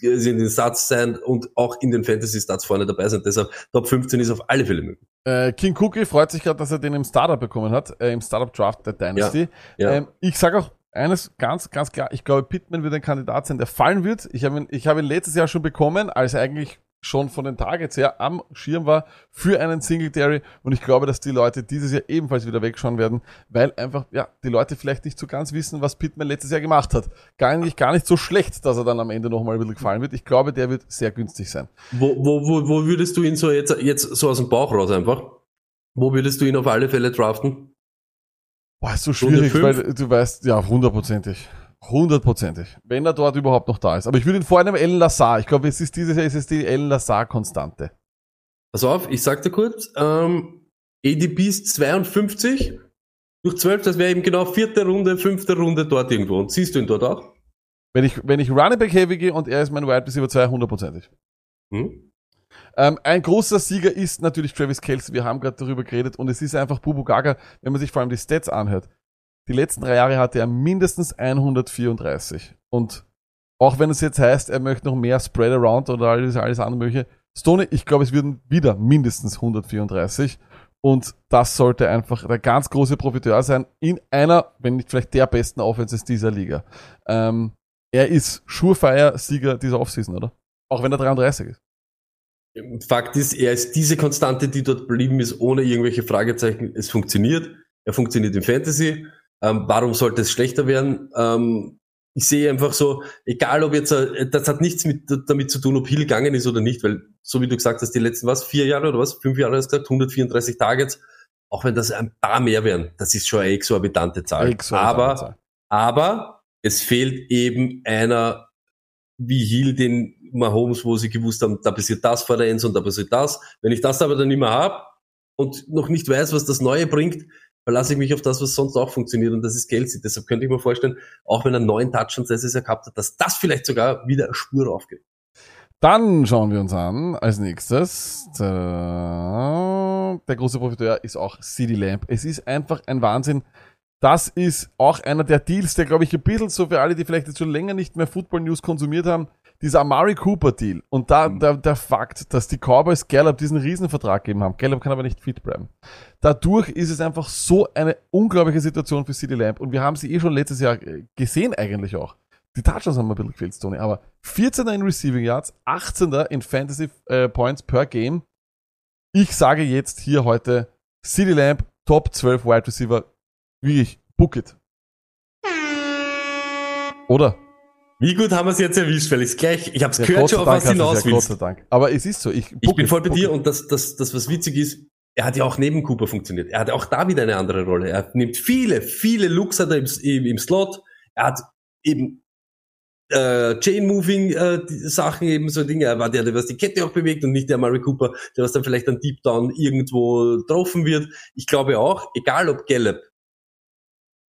in den Stats sein und auch in den Fantasy-Stats vorne dabei sein. Deshalb Top 15 ist auf alle Fälle möglich. Äh, King Cookie freut sich gerade, dass er den im Startup bekommen hat, äh, im Startup Draft der Dynasty. Ja. Ähm, ich sage auch eines ganz, ganz klar, ich glaube, Pittman wird ein Kandidat sein, der fallen wird. Ich habe ihn, ich habe ihn letztes Jahr schon bekommen, als er eigentlich schon von den Targets her am Schirm war für einen Singletary und ich glaube, dass die Leute dieses Jahr ebenfalls wieder wegschauen werden, weil einfach, ja, die Leute vielleicht nicht so ganz wissen, was Pittman letztes Jahr gemacht hat. Gar nicht, gar nicht so schlecht, dass er dann am Ende nochmal ein bisschen gefallen wird. Ich glaube, der wird sehr günstig sein. Wo, wo, wo, wo würdest du ihn so jetzt, jetzt so aus dem Bauch raus einfach? Wo würdest du ihn auf alle Fälle draften? Boah, ist so schwierig, weil du weißt, ja, hundertprozentig. Hundertprozentig. Wenn er dort überhaupt noch da ist. Aber ich würde ihn vor einem Ellen Lazar. Ich glaube, es ist dieses Jahr ist es die Ellen Lazar-Konstante. Pass auf, ich sag dir kurz, ähm, ADP ist 52 durch 12, das wäre eben genau vierte Runde, fünfte Runde dort irgendwo. Und siehst du ihn dort auch? Wenn ich, wenn ich Running Back Heavy gehe und er ist mein Wide Receiver 2, hundertprozentig. Hm? Ähm, ein großer Sieger ist natürlich Travis Kelce. Wir haben gerade darüber geredet und es ist einfach Bubu Gaga, wenn man sich vor allem die Stats anhört. Die letzten drei Jahre hatte er mindestens 134. Und auch wenn es jetzt heißt, er möchte noch mehr Spread Around oder alles, alles andere mögliche. Stoney, ich glaube, es würden wieder mindestens 134. Und das sollte einfach der ganz große Profiteur sein in einer, wenn nicht vielleicht der besten Offenses dieser Liga. Ähm, er ist Surefire-Sieger dieser Offseason, oder? Auch wenn er 33 ist. Fakt ist, er ist diese Konstante, die dort geblieben ist, ohne irgendwelche Fragezeichen. Es funktioniert. Er funktioniert im Fantasy. Ähm, warum sollte es schlechter werden? Ähm, ich sehe einfach so, egal ob jetzt, äh, das hat nichts mit, damit zu tun, ob Hill gegangen ist oder nicht, weil, so wie du gesagt hast, die letzten, was, vier Jahre oder was, fünf Jahre hast du gesagt, 134 Targets, auch wenn das ein paar mehr wären, das ist schon eine exorbitante Zahl. Exorbitante Aber, Zahl. aber es fehlt eben einer wie Hill, den Mahomes, wo sie gewusst haben, da passiert das vor der Endzone, da passiert das. Wenn ich das aber dann nicht mehr habe und noch nicht weiß, was das Neue bringt, verlasse ich mich auf das, was sonst auch funktioniert und das ist Kelsey. Deshalb könnte ich mir vorstellen, auch wenn er neuen Touchdowns letztes Jahr gehabt hat, dass das vielleicht sogar wieder Spur aufgeht. Dann schauen wir uns an, als nächstes, der, der große Profiteur ist auch CD Lamp. Es ist einfach ein Wahnsinn. Das ist auch einer der Deals, der, glaube ich, ein bisschen so für alle, die vielleicht jetzt schon länger nicht mehr Football News konsumiert haben, dieser Amari Cooper Deal. Und da, Mhm. der, der Fakt, dass die Cowboys Gallup diesen Riesenvertrag gegeben haben. Gallup kann aber nicht fit bleiben. Dadurch ist es einfach so eine unglaubliche Situation für CD Lamp. Und wir haben sie eh schon letztes Jahr äh, gesehen eigentlich auch. die Touchdowns haben ein bisschen gefehlt, Tony, aber 14er in Receiving Yards, 18er in Fantasy äh, Points per Game. Ich sage jetzt hier heute, City Lamp, Top 12 Wide Receiver, wirklich, book it. Oder? Wie gut haben wir es jetzt erwischt, weil ich gleich, ich habe es Ja, gehört schon, auf was hinaus ja, Gott sei Dank. Aber es ist so. Ich, Ich bin voll bei dir und das, das, das, was witzig ist, er hat ja auch neben Cooper funktioniert. Er hat auch da wieder eine andere Rolle. Er nimmt viele, viele Looks hat er im, im, im Slot. Er hat eben äh, Chain-Moving äh, eben so Dinge. Er war der, der was die Kette auch bewegt und nicht der Murray Cooper, der was dann vielleicht ein Deep Down irgendwo getroffen wird. Ich glaube auch, egal ob Gallup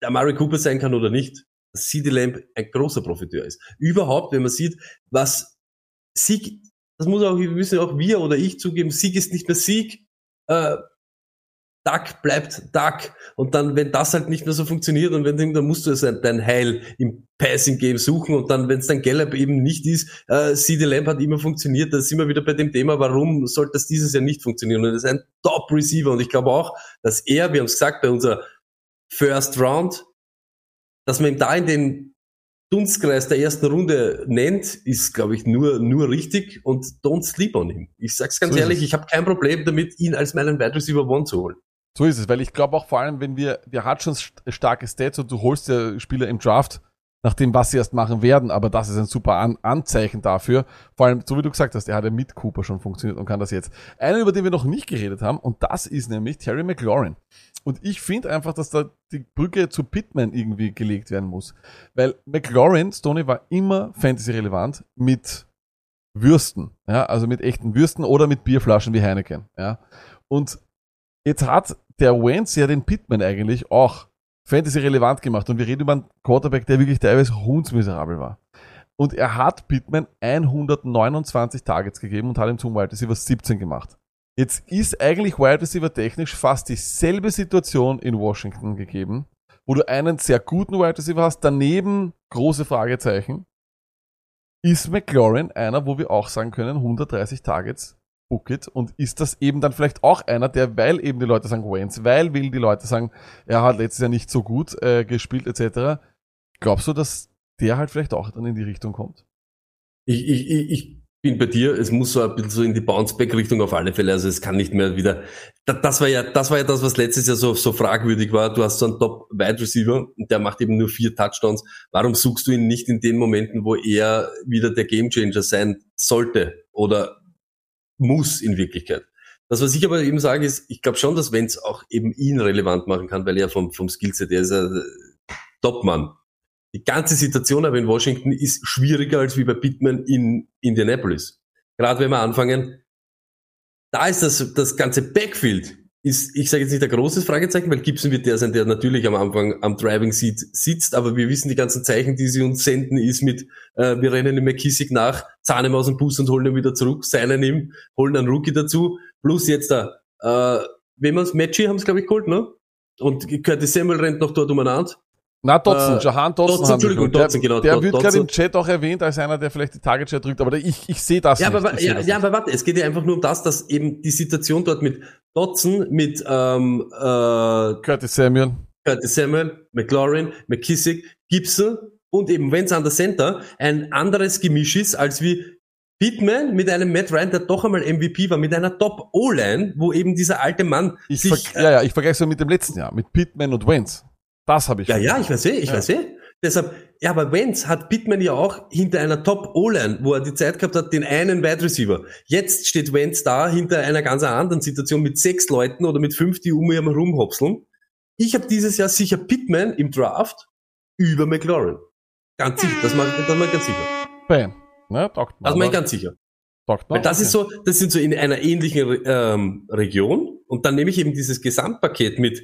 der Murray Cooper sein kann oder nicht, CD Lamb ein großer Profiteur ist. Überhaupt, wenn man sieht, was Sieg, das muss auch, müssen auch wir oder ich zugeben, Sieg ist nicht mehr Sieg, äh, Duck bleibt Duck. Und dann, wenn das halt nicht mehr so funktioniert und wenn dann musst du es dein Heil im Passing Game suchen und dann, wenn es dann Gallup eben nicht ist, äh, CD Lamb hat immer funktioniert, da sind wir wieder bei dem Thema, warum sollte das dieses Jahr nicht funktionieren? Und er ist ein Top Receiver und ich glaube auch, dass er, wir haben es gesagt, bei unserer First Round, dass man ihm da in den Dunstkreis der ersten Runde nennt, ist, glaube ich, nur, nur richtig und don't sleep on him. Ich sag's ganz So ehrlich, ich habe kein Problem damit, ihn als meinen Wide Receiver One zu holen. So ist es, weil ich glaube auch vor allem, wenn wir, der hat schon st- starke Stats und du holst ja Spieler im Draft, nach dem, was sie erst machen werden, aber das ist ein super An Anzeichen dafür. Vor allem, so wie du gesagt hast, er hat ja mit Cooper schon funktioniert und kann das jetzt. Einer, über den wir noch nicht geredet haben, und das ist nämlich Terry McLaurin. Und ich finde einfach, dass da die Brücke zu Pittman irgendwie gelegt werden muss. Weil McLaurin, Stoney, war immer fantasy-relevant mit Würsten, ja, also mit echten Würsten oder mit Bierflaschen wie Heineken, ja. Und jetzt hat der Wentz ja den Pittman eigentlich auch Fantasy relevant gemacht und wir reden über einen Quarterback, der wirklich teilweise hundsmiserabel war. Und er hat Pittman 129 Targets gegeben und hat ihm zum Wide Receiver 17 gemacht. Jetzt ist eigentlich Wide Receiver technisch fast dieselbe Situation in Washington gegeben, wo du einen sehr guten Wide Receiver hast, daneben große Fragezeichen. Ist McLaurin einer, wo wir auch sagen können, 130 Targets, book it. Und ist das eben dann vielleicht auch einer, der, weil eben die Leute sagen Wentz, weil will die Leute sagen, er hat letztes Jahr nicht so gut äh, gespielt etc. Glaubst du, dass der halt vielleicht auch dann in die Richtung kommt? Ich, ich, ich, bin bei dir, es muss so ein bisschen so in die Bounce-Back-Richtung auf alle Fälle, also es kann nicht mehr wieder, das, das war ja, das war ja das, was letztes Jahr so, so fragwürdig war, du hast so einen Top-Wide-Receiver und der macht eben nur vier Touchdowns, warum suchst du ihn nicht in den Momenten, wo er wieder der Gamechanger sein sollte oder muss in Wirklichkeit? Das, was ich aber eben sage, ist, ich glaube schon, dass Wenz auch eben ihn relevant machen kann, weil er vom, vom Skillset, der ist ein Topmann die ganze Situation aber in Washington ist schwieriger als wie bei Pittman in Indianapolis. Gerade wenn wir anfangen, da ist das, das ganze Backfield, ist, ich sage jetzt nicht ein großes Fragezeichen, weil Gibson wird der sein, der natürlich am Anfang am Driving Seat sitzt, aber wir wissen die ganzen Zeichen, die sie uns senden, ist mit, äh, wir rennen dem McKissick nach, zahnen ihm aus dem Bus und holen ihn wieder zurück, seinen ihm, holen einen Rookie dazu, plus jetzt da, äh, wenn man's, Matchy haben es glaube ich geholt, ne? Und Curtis Samuel rennt noch dort umeinander. Na, Dotson, Äh, Jahan Dotson, Dotson, Entschuldigung, der, Dotson, genau, der Dot- wird gerade im Chat auch erwähnt als einer, der vielleicht die Target Share drückt, aber ich, ich sehe das Ja, nicht. aber, ja, ja, nicht. aber warte, es geht ja einfach nur um das, dass eben die Situation dort mit Dotson, mit ähm, äh, Curtis Samuel. Curtis Samuel, McLaurin, McKissick, Gibson und eben Vance an der Center ein anderes Gemisch ist, als wie Pittman mit einem Matt Ryan, der doch einmal MVP war, mit einer Top-O-Line, wo eben dieser alte Mann Ich sich... ver ja, ja, ich vergleiche so mit dem letzten Jahr, mit Pittman und Wentz. Das habe ich. Ja, ja, ich weiß eh, ich Ja. weiß eh. Deshalb, ja, aber Wenz hat Pittman ja auch hinter einer Top-O-Line, wo er die Zeit gehabt hat, den einen Wide Receiver. Jetzt steht Wenz da hinter einer ganz anderen Situation mit sechs Leuten oder mit fünf, die um ihn rumhopseln. Ich habe dieses Jahr sicher Pittman im Draft über McLaurin. Ganz sicher, das mache ich, das mach ich ganz sicher. Bam. Ne, taugt Das man. mache ich ganz sicher. Taugt man. Weil das Okay. ist so, das sind so in einer ähnlichen ähm, Region und dann nehme ich eben dieses Gesamtpaket mit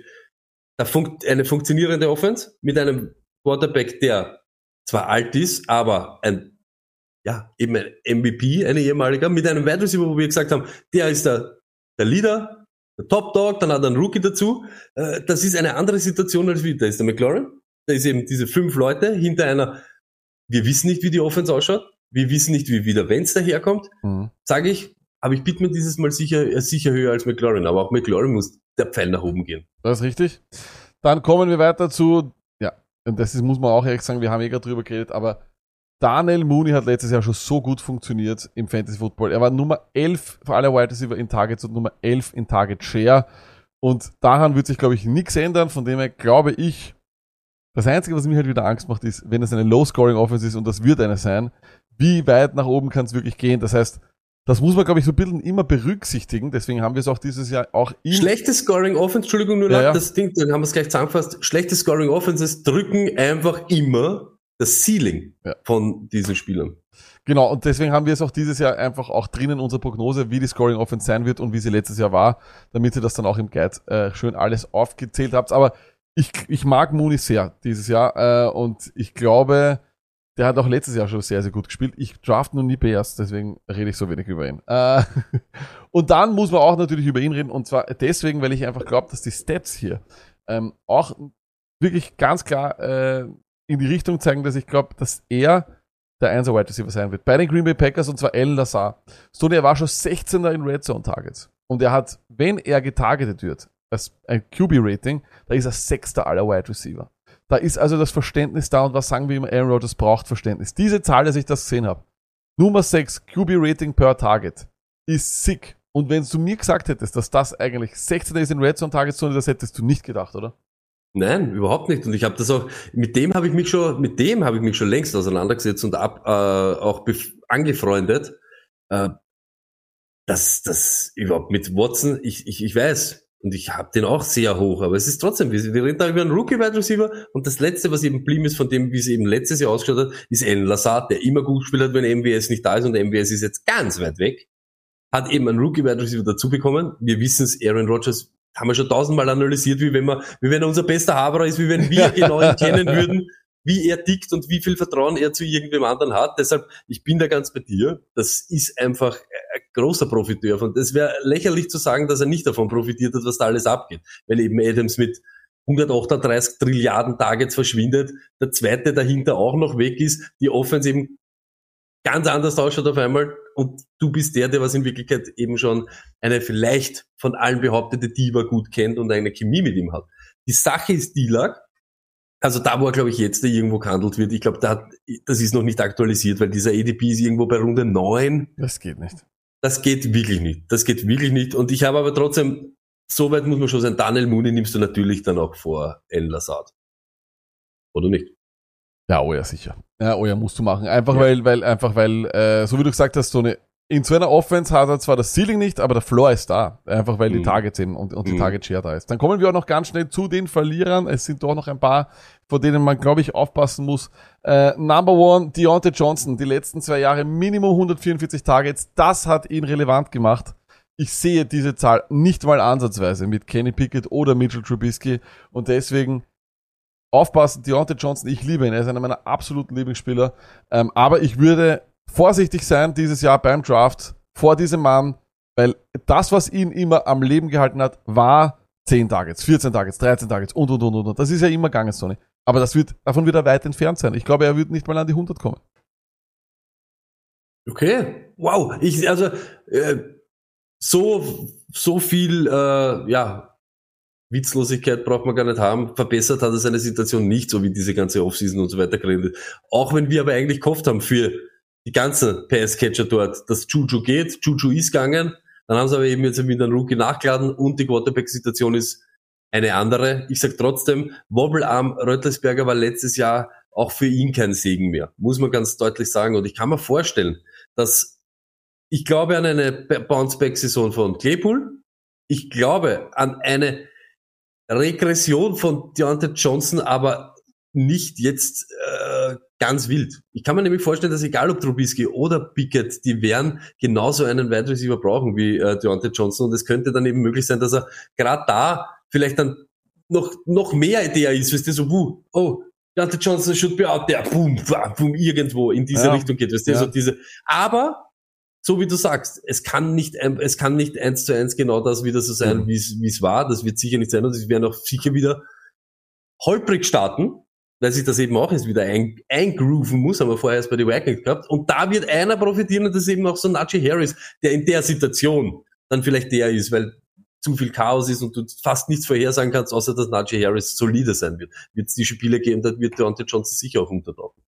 eine funktionierende Offense mit einem Quarterback, der zwar alt ist, aber ein ja eben ein MVP, ein ehemaliger, mit einem Wide Receiver, wo wir gesagt haben, der ist der, der Leader, der Top Dog, dann hat er einen Rookie dazu. Äh, das ist eine andere Situation als wie, da ist der McLaurin, da ist eben diese fünf Leute hinter einer, wir wissen nicht, wie die Offense ausschaut, wir wissen nicht, wie, wie der Wenz daherkommt, Mhm. sage ich, habe ich Pittman dieses Mal sicher, sicher höher als McLaurin, aber auch McLaurin muss der Pfeil nach oben gehen. Das ist richtig. Dann kommen wir weiter zu, ja, das ist, muss man auch ehrlich sagen, wir haben eh gerade drüber geredet, aber Daniel Mooney hat letztes Jahr schon so gut funktioniert im Fantasy Football. Er war Nummer 11 für alle Wide Receiver in Targets und Nummer 11 in Target Share. Und daran wird sich, glaube ich, nichts ändern. Von dem her glaube ich, das Einzige, was mir halt wieder Angst macht, ist, wenn es eine Low-Scoring-Offense ist und das wird eine sein, wie weit nach oben kann es wirklich gehen? Das heißt, das muss man, glaube ich, so ein bisschen immer berücksichtigen. Deswegen haben wir es auch dieses Jahr auch im Schlechte Scoring Offense, Entschuldigung, nur Ja, ja. das Ding, dann haben wir es gleich zusammengefasst. Schlechte Scoring Offenses drücken einfach immer das Ceiling Ja. von diesen Spielern. Genau, und deswegen haben wir es auch dieses Jahr einfach auch drinnen, unsere Prognose, wie die Scoring Offense sein wird und wie sie letztes Jahr war, damit ihr das dann auch im Guide äh, schön alles aufgezählt habt. Aber ich, ich mag Mooney sehr dieses Jahr äh, und ich glaube, der hat auch letztes Jahr schon sehr, sehr gut gespielt. Ich draft nur nie Bears, deswegen rede ich so wenig über ihn. Äh, und dann muss man auch natürlich über ihn reden und zwar deswegen, weil ich einfach glaube, dass die Stats hier ähm, auch wirklich ganz klar äh, in die Richtung zeigen, dass ich glaube, dass er der 1er Wide Receiver sein wird. Bei den Green Bay Packers und zwar Alan Lazar. Stoney, war schon 16er in Red Zone Targets. Und er hat, wenn er getargetet wird, als ein QB-Rating, da ist er sechster aller Wide Receiver. Da ist also das Verständnis da und was sagen wir immer, Aaron Rodgers braucht Verständnis. Diese Zahl, dass ich das gesehen habe, Nummer 6 QB-Rating per Target, ist sick. Und wenn du mir gesagt hättest, dass das eigentlich 16 ist in Red Zone Targets, Stoney, das hättest du nicht gedacht, oder? Nein, überhaupt nicht. Und ich habe das auch, mit dem habe ich mich schon, mit dem habe ich mich schon längst auseinandergesetzt und ab, äh, auch angefreundet. Äh, das, das überhaupt mit Watson, ich, ich, ich weiß, und ich habe den auch sehr hoch, aber es ist trotzdem, wir, wir reden da über einen Rookie-Wide Receiver und das Letzte, was eben blieb ist von dem, wie es eben letztes Jahr ausgeschaut hat, ist Alan Lazard, der immer gut gespielt hat, wenn MWS nicht da ist und MWS ist jetzt ganz weit weg. Hat eben einen Rookie-Wide Receiver dazu bekommen. Wir wissen es, Aaron Rodgers haben wir schon tausendmal analysiert, wie wenn man, wie wenn er unser bester Haberer ist, wie wenn wir genau ihn kennen würden, wie er tickt und wie viel Vertrauen er zu irgendwem anderen hat. Deshalb, ich bin da ganz bei dir. Das ist einfach ein großer Profiteur. von. es wäre lächerlich zu sagen, dass er nicht davon profitiert hat, was da alles abgeht. Weil eben Adams mit 138 Trilliarden Targets verschwindet, der zweite dahinter auch noch weg ist, die Offense eben ganz anders ausschaut auf einmal und du bist der, der was in Wirklichkeit eben schon eine vielleicht von allen behauptete Diva gut kennt und eine Chemie mit ihm hat. Die Sache ist die lag, also da, wo er, glaube ich, jetzt irgendwo gehandelt wird, ich glaube, da das ist noch nicht aktualisiert, weil dieser ADP ist irgendwo bei Runde neun. Das geht nicht. Das geht wirklich nicht. Das geht wirklich nicht. Und ich habe aber trotzdem, so weit muss man schon sein, Daniel Mooney nimmst du natürlich dann auch vor El Lazard. Oder nicht? Ja, oh ja, sicher. Ja, oh ja, musst du machen. Einfach Ja. weil, weil, einfach weil, äh, so wie du gesagt hast, so eine, in so einer Offense hat er zwar das Ceiling nicht, aber der Floor ist da. Einfach weil die Mhm. Targets eben und, und die Mhm. Target Share da ist. Dann kommen wir auch noch ganz schnell zu den Verlierern. Es sind doch noch ein paar, vor denen man, glaube ich, aufpassen muss. Äh, Number one, Deontay Johnson. Die letzten zwei Jahre Minimum 144 Targets. Das hat ihn relevant gemacht. Ich sehe diese Zahl nicht mal ansatzweise mit Kenny Pickett oder Mitchell Trubisky und deswegen aufpassen, Deontay Johnson, ich liebe ihn, er ist einer meiner absoluten Lieblingsspieler, ähm, aber ich würde vorsichtig sein dieses Jahr beim Draft vor diesem Mann, weil das, was ihn immer am Leben gehalten hat, war 10 Targets, 14 Targets, 13 Targets und, und, und, und. Das ist ja immer gegangen, Sony. Aber das wird, davon wird er weit entfernt sein. Ich glaube, er wird nicht mal an die 100 kommen. Okay. Wow. Ich, also, äh, so, so viel, äh, ja, Witzlosigkeit braucht man gar nicht haben. Verbessert hat er seine Situation nicht, so wie diese ganze Offseason und so weiter geredet. Auch wenn wir aber eigentlich gehofft haben für die ganzen PS-Catcher dort, dass Juju geht. Juju ist gegangen. Dann haben sie aber eben jetzt wieder einen Rookie nachgeladen und die Quarterback-Situation ist eine andere. Ich sag trotzdem, Wobbelarm Röttelsberger war letztes Jahr auch für ihn kein Segen mehr. Muss man ganz deutlich sagen. Und ich kann mir vorstellen, dass ich glaube an eine Bounce-Back-Saison von Claypool. Ich glaube an eine Regression von Deontay Johnson, aber nicht jetzt äh, ganz wild. Ich kann mir nämlich vorstellen, dass egal ob Trubisky oder Pickett, die werden genauso einen Wide Receiver brauchen wie äh, Deontay Johnson und es könnte dann eben möglich sein, dass er gerade da vielleicht dann noch noch mehr der ist, weißt du, so, wuh, oh, Deontay Johnson should be out there, boom, boom, boom irgendwo in diese Ja. Richtung geht, weißt du, Ja. so diese, aber so wie du sagst, es kann nicht, es kann nicht eins zu eins genau das wieder so sein, Mhm. wie es wie es war. Das wird sicher nicht sein und es werden auch sicher wieder holprig starten, weil sich das eben auch jetzt wieder ein, eingrooven muss, haben wir vorher erst bei den Vikings gehabt. Und da wird einer profitieren und das ist eben auch so Najee Harris, der in der Situation dann vielleicht der ist, weil zu viel Chaos ist und du fast nichts vorhersagen kannst, außer dass Najee Harris solide sein wird. Wird es die Spiele geben, dann wird Deontay Johnson sicher auch untertauchen.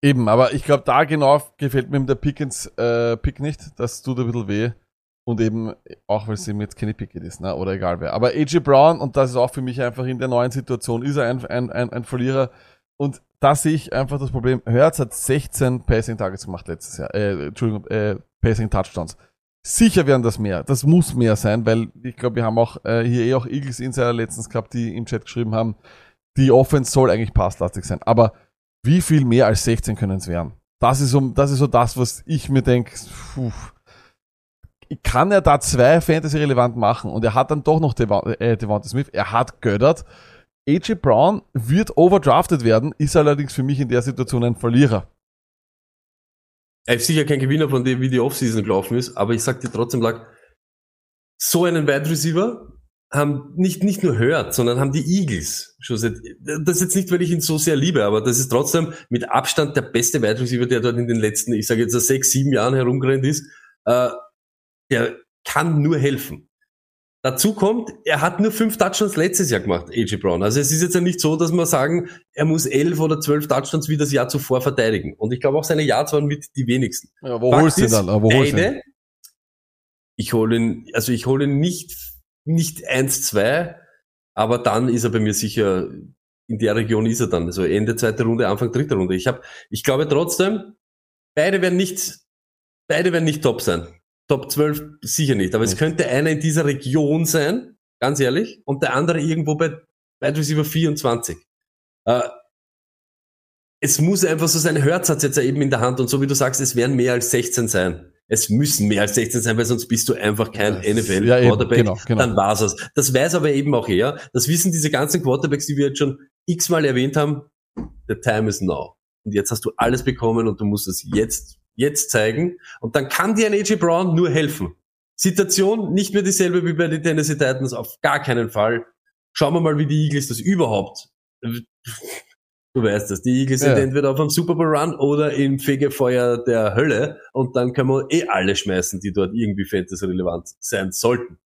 Eben, aber ich glaube, da genau gefällt mir der Pickens äh, Pick nicht. Das tut ein bisschen weh. Und eben, auch weil es eben jetzt keine Pickett ist, ne? oder egal wer. Aber AJ Brown, und das ist auch für mich einfach in der neuen Situation, ist er ein, ein, ein, ein Verlierer. Und da sehe ich einfach das Problem. Hertz hat 16 Passing Targets gemacht letztes Jahr. Äh, Entschuldigung, äh, Passing Touchdowns. Sicher werden das mehr. Das muss mehr sein, weil ich glaube, wir haben auch äh, hier eh auch Eagles Insider letztens gehabt, die im Chat geschrieben haben, die Offense soll eigentlich passlastig sein. Aber wie viel mehr als 16 können es werden? Das ist, um, das ist so das, was ich mir denke, kann er da zwei Fantasy relevant machen und er hat dann doch noch äh, Devonta Smith, er hat Göttert. AJ Brown wird overdrafted werden, ist allerdings für mich in der Situation ein Verlierer. Er ist sicher kein Gewinner von dem, wie die Offseason gelaufen ist, aber ich sag dir trotzdem, lag so einen Wide Receiver haben nicht, nicht nur hört, sondern haben die Eagles schon seit, das ist jetzt nicht, weil ich ihn so sehr liebe, aber das ist trotzdem mit Abstand der beste Wide Receiver, der dort in den letzten, ich sage jetzt sechs, sieben Jahren herumgerannt ist, äh, der kann nur helfen. Dazu kommt, er hat nur fünf Touchdowns letztes Jahr gemacht, AJ Brown. Also es ist jetzt ja nicht so, dass man sagen, er muss elf oder zwölf Touchdowns wie das Jahr zuvor verteidigen. Und ich glaube auch seine Yards waren mit die wenigsten. Ja, wo Fakt holst du dann? Wo holst? Eine, ich hole ihn, also ich hole ihn nicht, nicht eins, zwei, aber dann ist er bei mir sicher, in der Region ist er dann. Also Ende zweite Runde, Anfang dritte Runde. Ich habe, ich glaube trotzdem, beide werden nicht, beide werden nicht top sein. Top 12 sicher nicht, aber es Nicht. könnte einer in dieser Region sein, ganz ehrlich, und der andere irgendwo bei Wide Receiver 24. Äh, es muss einfach so sein, Hurts hat jetzt ja eben in der Hand und so wie du sagst, es werden mehr als 16 sein. Es müssen mehr als 16 sein, weil sonst bist du einfach kein Ja, NFL ja, eben, Quarterback. genau, genau. Dann war's es. Das weiß aber eben auch er. Das wissen diese ganzen Quarterbacks, die wir jetzt schon x-mal erwähnt haben. The time is now. Und jetzt hast du alles bekommen und du musst es jetzt, jetzt zeigen. Und dann kann dir ein AJ Brown nur helfen. Situation nicht mehr dieselbe wie bei den Tennessee Titans, auf gar keinen Fall. Schauen wir mal, wie die Eagles das überhaupt. Du weißt das, die Eagles Ja. sind entweder auf einem Super Bowl Run oder im Fegefeuer der Hölle und dann können wir eh alle schmeißen, die dort irgendwie fantasy relevant sein sollten.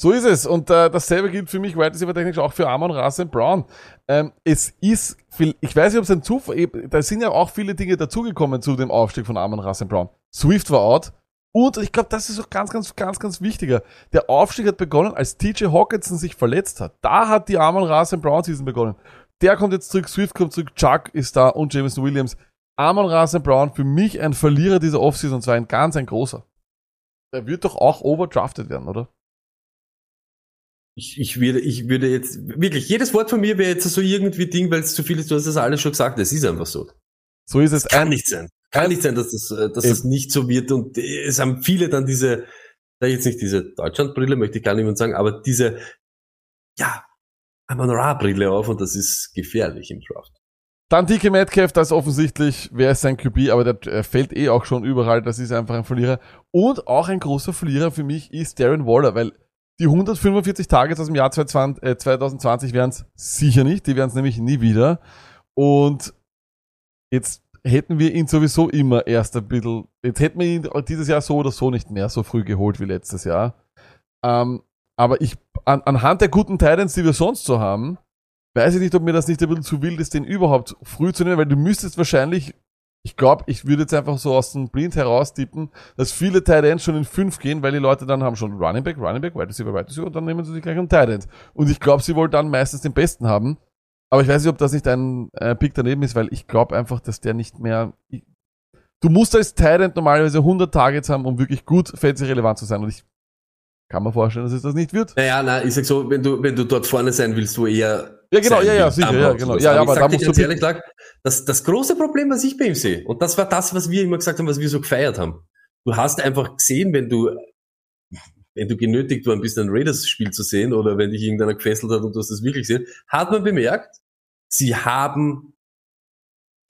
So ist es. Und äh, dasselbe gilt für mich Wide Receiver technisch auch für Amon Ra St. Brown. Ähm, es ist viel, ich weiß nicht, ob es ein Zufall, da sind ja auch viele Dinge dazugekommen zu dem Aufstieg von Amon Ra St. Brown. Swift war out. Und ich glaube, das ist auch ganz, ganz, ganz, ganz wichtiger. Der Aufstieg hat begonnen, als TJ Hawkinson sich verletzt hat. Da hat die Amon Ra St. Brown Season begonnen. Der kommt jetzt zurück, Swift kommt zurück, Chuck ist da und Jameson Williams. Amon Ra St. Brown für mich ein Verlierer dieser Offseason und zwar ein ganz, ein großer. Der wird doch auch overdrafted werden, oder? Ich, ich, würde, ich würde jetzt, wirklich, jedes Wort von mir wäre jetzt so irgendwie Ding, weil es zu viel ist, du hast das alles schon gesagt, es ist einfach so. So ist es. Kann nicht sein. Kann nicht sein, dass das, äh, dass Eben. das nicht so wird und äh, es haben viele dann diese, da jetzt nicht diese Deutschlandbrille, möchte ich gar niemand sagen, aber diese, ja, Amon Ra Brille auf und das ist gefährlich im Draft. Dann DK Metcalf, das offensichtlich, wer ist sein QB, aber der äh, fällt eh auch schon überall, das ist einfach ein Verlierer. Und auch ein großer Verlierer für mich ist Darren Waller, weil die 145 Targets aus dem Jahr 2020, äh, 2020 wären es sicher nicht, die wären es nämlich nie wieder. Und jetzt hätten wir ihn sowieso immer erst ein bisschen, jetzt hätten wir ihn dieses Jahr so oder so nicht mehr so früh geholt wie letztes Jahr. Ähm, aber ich, an, anhand der guten Titans, die wir sonst so haben, weiß ich nicht, ob mir das nicht ein bisschen zu wild ist, den überhaupt früh zu nehmen, weil du müsstest wahrscheinlich, ich glaube, ich würde jetzt einfach so aus dem Blind heraus tippen, dass viele Tight Ends schon in 5 gehen, weil die Leute dann haben schon Running Back, Running Back, Wide Receiver, Wide Receiver und dann nehmen sie sich gleich einen Tight End. Und ich glaube, sie wollen dann meistens den Besten haben. Aber ich weiß nicht, ob das nicht ein äh, Pick daneben ist, weil ich glaube einfach, dass der nicht mehr... Ich, du musst als Tight End normalerweise 100 Targets haben, um wirklich gut fancy relevant zu sein. Und ich kann mir vorstellen, dass es das nicht wird. Naja, na, ich sag so, wenn du, wenn du dort vorne sein willst, du eher. Ja, genau, ja, ja, sicher, ja, genau. Ja, aber aber da musst du ehrlich, Clark, das, das große Problem, was ich bei ihm sehe, und das war das, was wir immer gesagt haben, was wir so gefeiert haben. Du hast einfach gesehen, wenn du, wenn du genötigt worden bist, ein Raiders-Spiel zu sehen, oder wenn dich irgendeiner gefesselt hat und du hast das wirklich gesehen, hat man bemerkt, sie haben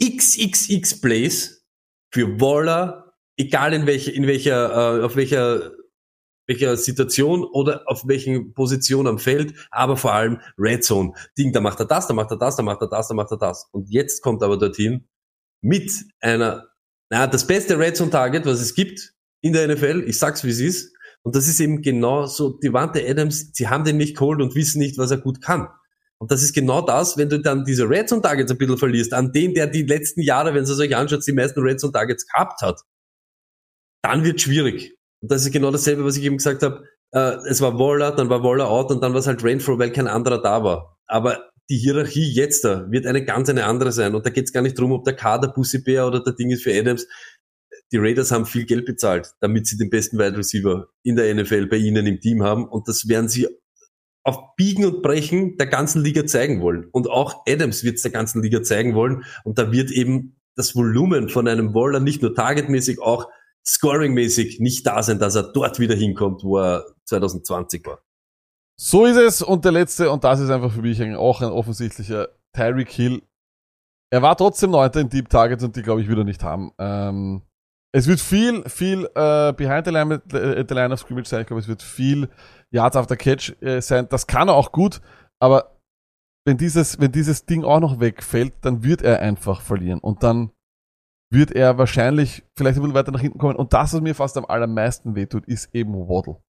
XXX Plays für Waller, egal in welcher, in welcher, äh, auf welcher, welcher Situation oder auf welchen Position am Feld, aber vor allem Red Zone. Ding, da macht er das, da macht er das, da macht er das, da macht er das. Und jetzt kommt aber dorthin mit einer, na, das beste Red Zone Target, was es gibt in der NFL. Ich sag's, wie es ist. Und das ist eben genau so, die Wante Adams, sie haben den nicht geholt und wissen nicht, was er gut kann. Und das ist genau das, wenn du dann diese Red Zone Targets ein bisschen verlierst, an den, der die letzten Jahre, wenn ihr euch anschaut, die meisten Red Zone Targets gehabt hat, dann wird schwierig. Und das ist genau dasselbe, was ich eben gesagt habe. Äh, es war Waller, dann war Waller out und dann war es halt Renfro, weil kein anderer da war. Aber die Hierarchie jetzt da wird eine ganz eine andere sein. Und da geht es gar nicht drum, ob der Kader Pussy Bär oder der Ding ist für Adams. Die Raiders haben viel Geld bezahlt, damit sie den besten Wide Receiver in der NFL bei ihnen im Team haben. Und das werden sie auf Biegen und Brechen der ganzen Liga zeigen wollen. Und auch Adams wird es der ganzen Liga zeigen wollen. Und da wird eben das Volumen von einem Waller nicht nur targetmäßig, auch scoringmäßig nicht da sein, dass er dort wieder hinkommt, wo er 2020 war. So ist es. Und der letzte, und das ist einfach für mich auch ein offensichtlicher Tyreek Hill. Er war trotzdem Neunter in Deep Targets und die, glaube ich, will er nicht haben. Ähm, es wird viel, viel äh, behind the line, äh, the line of scrimmage sein. Ich glaube, es wird viel Yards after Catch äh, sein. Das kann er auch gut, aber wenn dieses, wenn dieses Ding auch noch wegfällt, dann wird er einfach verlieren. Und dann wird er wahrscheinlich vielleicht ein bisschen weiter nach hinten kommen. Und das, was mir fast am allermeisten wehtut, ist eben Waddle.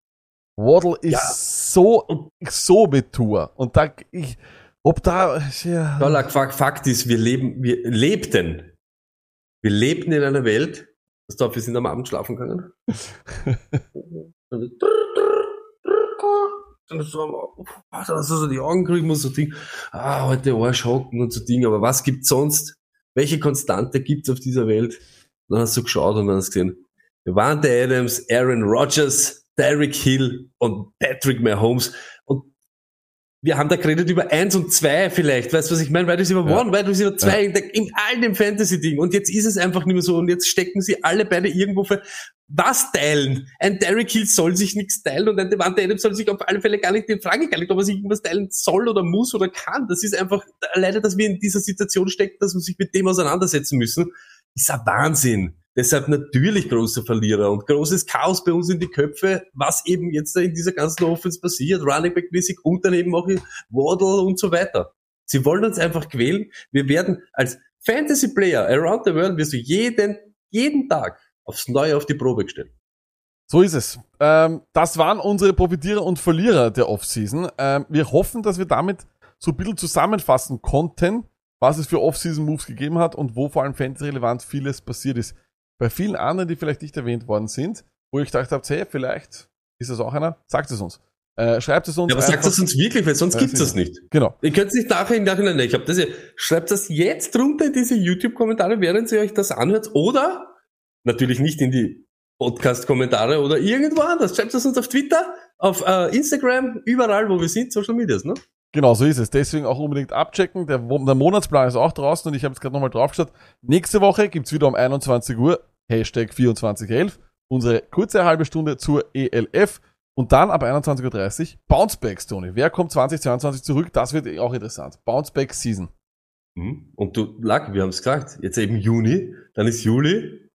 Waddle ist Ja. so, so mit Tour. Und da, ich, ob da, ja, Dollar, Fakt, Fakt ist, wir leben, wir lebten. Wir lebten in einer Welt, das darf, wir sind am Abend schlafen gegangen. Dann so, du so die Augen kriegen muss so Ding, ah, heute Arsch hocken und so Ding, aber was gibt's sonst? Welche Konstante gibt's auf dieser Welt? Dann hast du geschaut und dann hast du gesehen, Devante Adams, Aaron Rodgers, Derek Hill und Patrick Mahomes und wir haben da geredet über eins und zwei vielleicht, weißt du, was ich meine? Wide Receiver Ja. One, Wide Receiver zwei, in, der, in all dem Fantasy-Ding. Und jetzt ist es einfach nicht mehr so. Und jetzt stecken sie alle beide irgendwo für was teilen. Ein Derek Hill soll sich nichts teilen und ein Devante Adams soll sich auf alle Fälle gar nicht in Frage gar nicht, ob er sich irgendwas teilen soll oder muss oder kann. Das ist einfach leider, dass wir in dieser Situation stecken, dass wir sich mit dem auseinandersetzen müssen, ist ein Wahnsinn. Deshalb natürlich große Verlierer und großes Chaos bei uns in die Köpfe, was eben jetzt in dieser ganzen Offense passiert, Running Back mäßig und dann eben auch Waddle und so weiter. Sie wollen uns einfach quälen. Wir werden als Fantasy Player around the world wirst du jeden, jeden Tag aufs Neue auf die Probe gestellt. So ist es. Ähm, das waren unsere Profitierer und Verlierer der Offseason. Ähm, wir hoffen, dass wir damit so ein bisschen zusammenfassen konnten, was es für Offseason-Moves gegeben hat und wo vor allem fantasy-relevant vieles passiert ist. Bei vielen anderen, die vielleicht nicht erwähnt worden sind, wo ich gedacht habe, hey, vielleicht ist das auch einer, sagt es uns. Äh, schreibt es uns. Ja, aber sagt das uns wirklich, weil sonst Ja, gibt's das sicher. nicht. Genau. Ihr könnt es nicht nachher Nachhinein, ich habe das ja, schreibt das jetzt drunter in diese YouTube-Kommentare, während ihr euch das anhört, oder natürlich nicht in die Podcast-Kommentare oder irgendwo anders. Schreibt das uns auf Twitter, auf äh, Instagram, überall, wo wir sind, Social Medias, ne? Genau, so ist es. Deswegen auch unbedingt abchecken. Der, der Monatsplan ist auch draußen und ich habe jetzt gerade nochmal draufgeschaut. Nächste Woche gibt's wieder um 21 Uhr, Hashtag 2411, unsere kurze halbe Stunde zur ELF und dann ab 21.30 Uhr Bouncebacks, Tony. Wer kommt 2022 zurück? Das wird auch interessant. Bounceback Season. Mhm. Und du, Lack, wir haben es gesagt, jetzt eben Juni, dann ist Juli,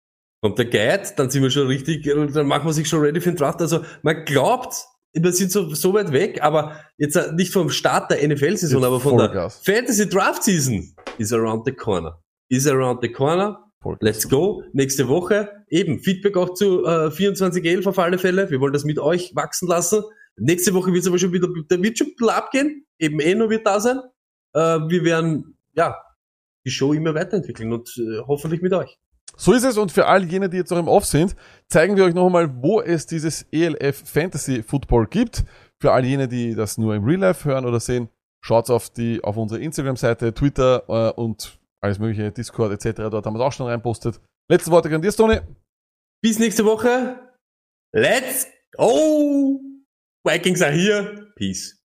kommt der Guide, dann sind wir schon richtig, dann machen wir sich schon ready für den Draft. Also man glaubt, wir sind so, so weit weg, aber jetzt äh, nicht vom Start der NFL-Saison, aber von der Vollgas. Fantasy Draft Season is around the corner. Is around the corner. Vollgas. Let's go. Nächste Woche. Eben, Feedback auch zu äh, 2411 auf alle Fälle. Wir wollen das mit euch wachsen lassen. Nächste Woche wird es aber schon wieder, der wird schon ein bisschen abgehen. Eben Eno wird da sein. Äh, wir werden, ja, die Show immer weiterentwickeln und äh, hoffentlich mit euch. So ist es und für all jene, die jetzt noch im Off sind, zeigen wir euch noch einmal, wo es dieses ELF Fantasy Football gibt. Für all jene, die das nur im Real Life hören oder sehen, schaut auf die auf unsere Instagram-Seite, Twitter äh, und alles mögliche, Discord etc. Dort haben wir es auch schon reinpostet. Letzte Worte an dir, Tony. Bis nächste Woche. Let's go! Vikings are here. Peace.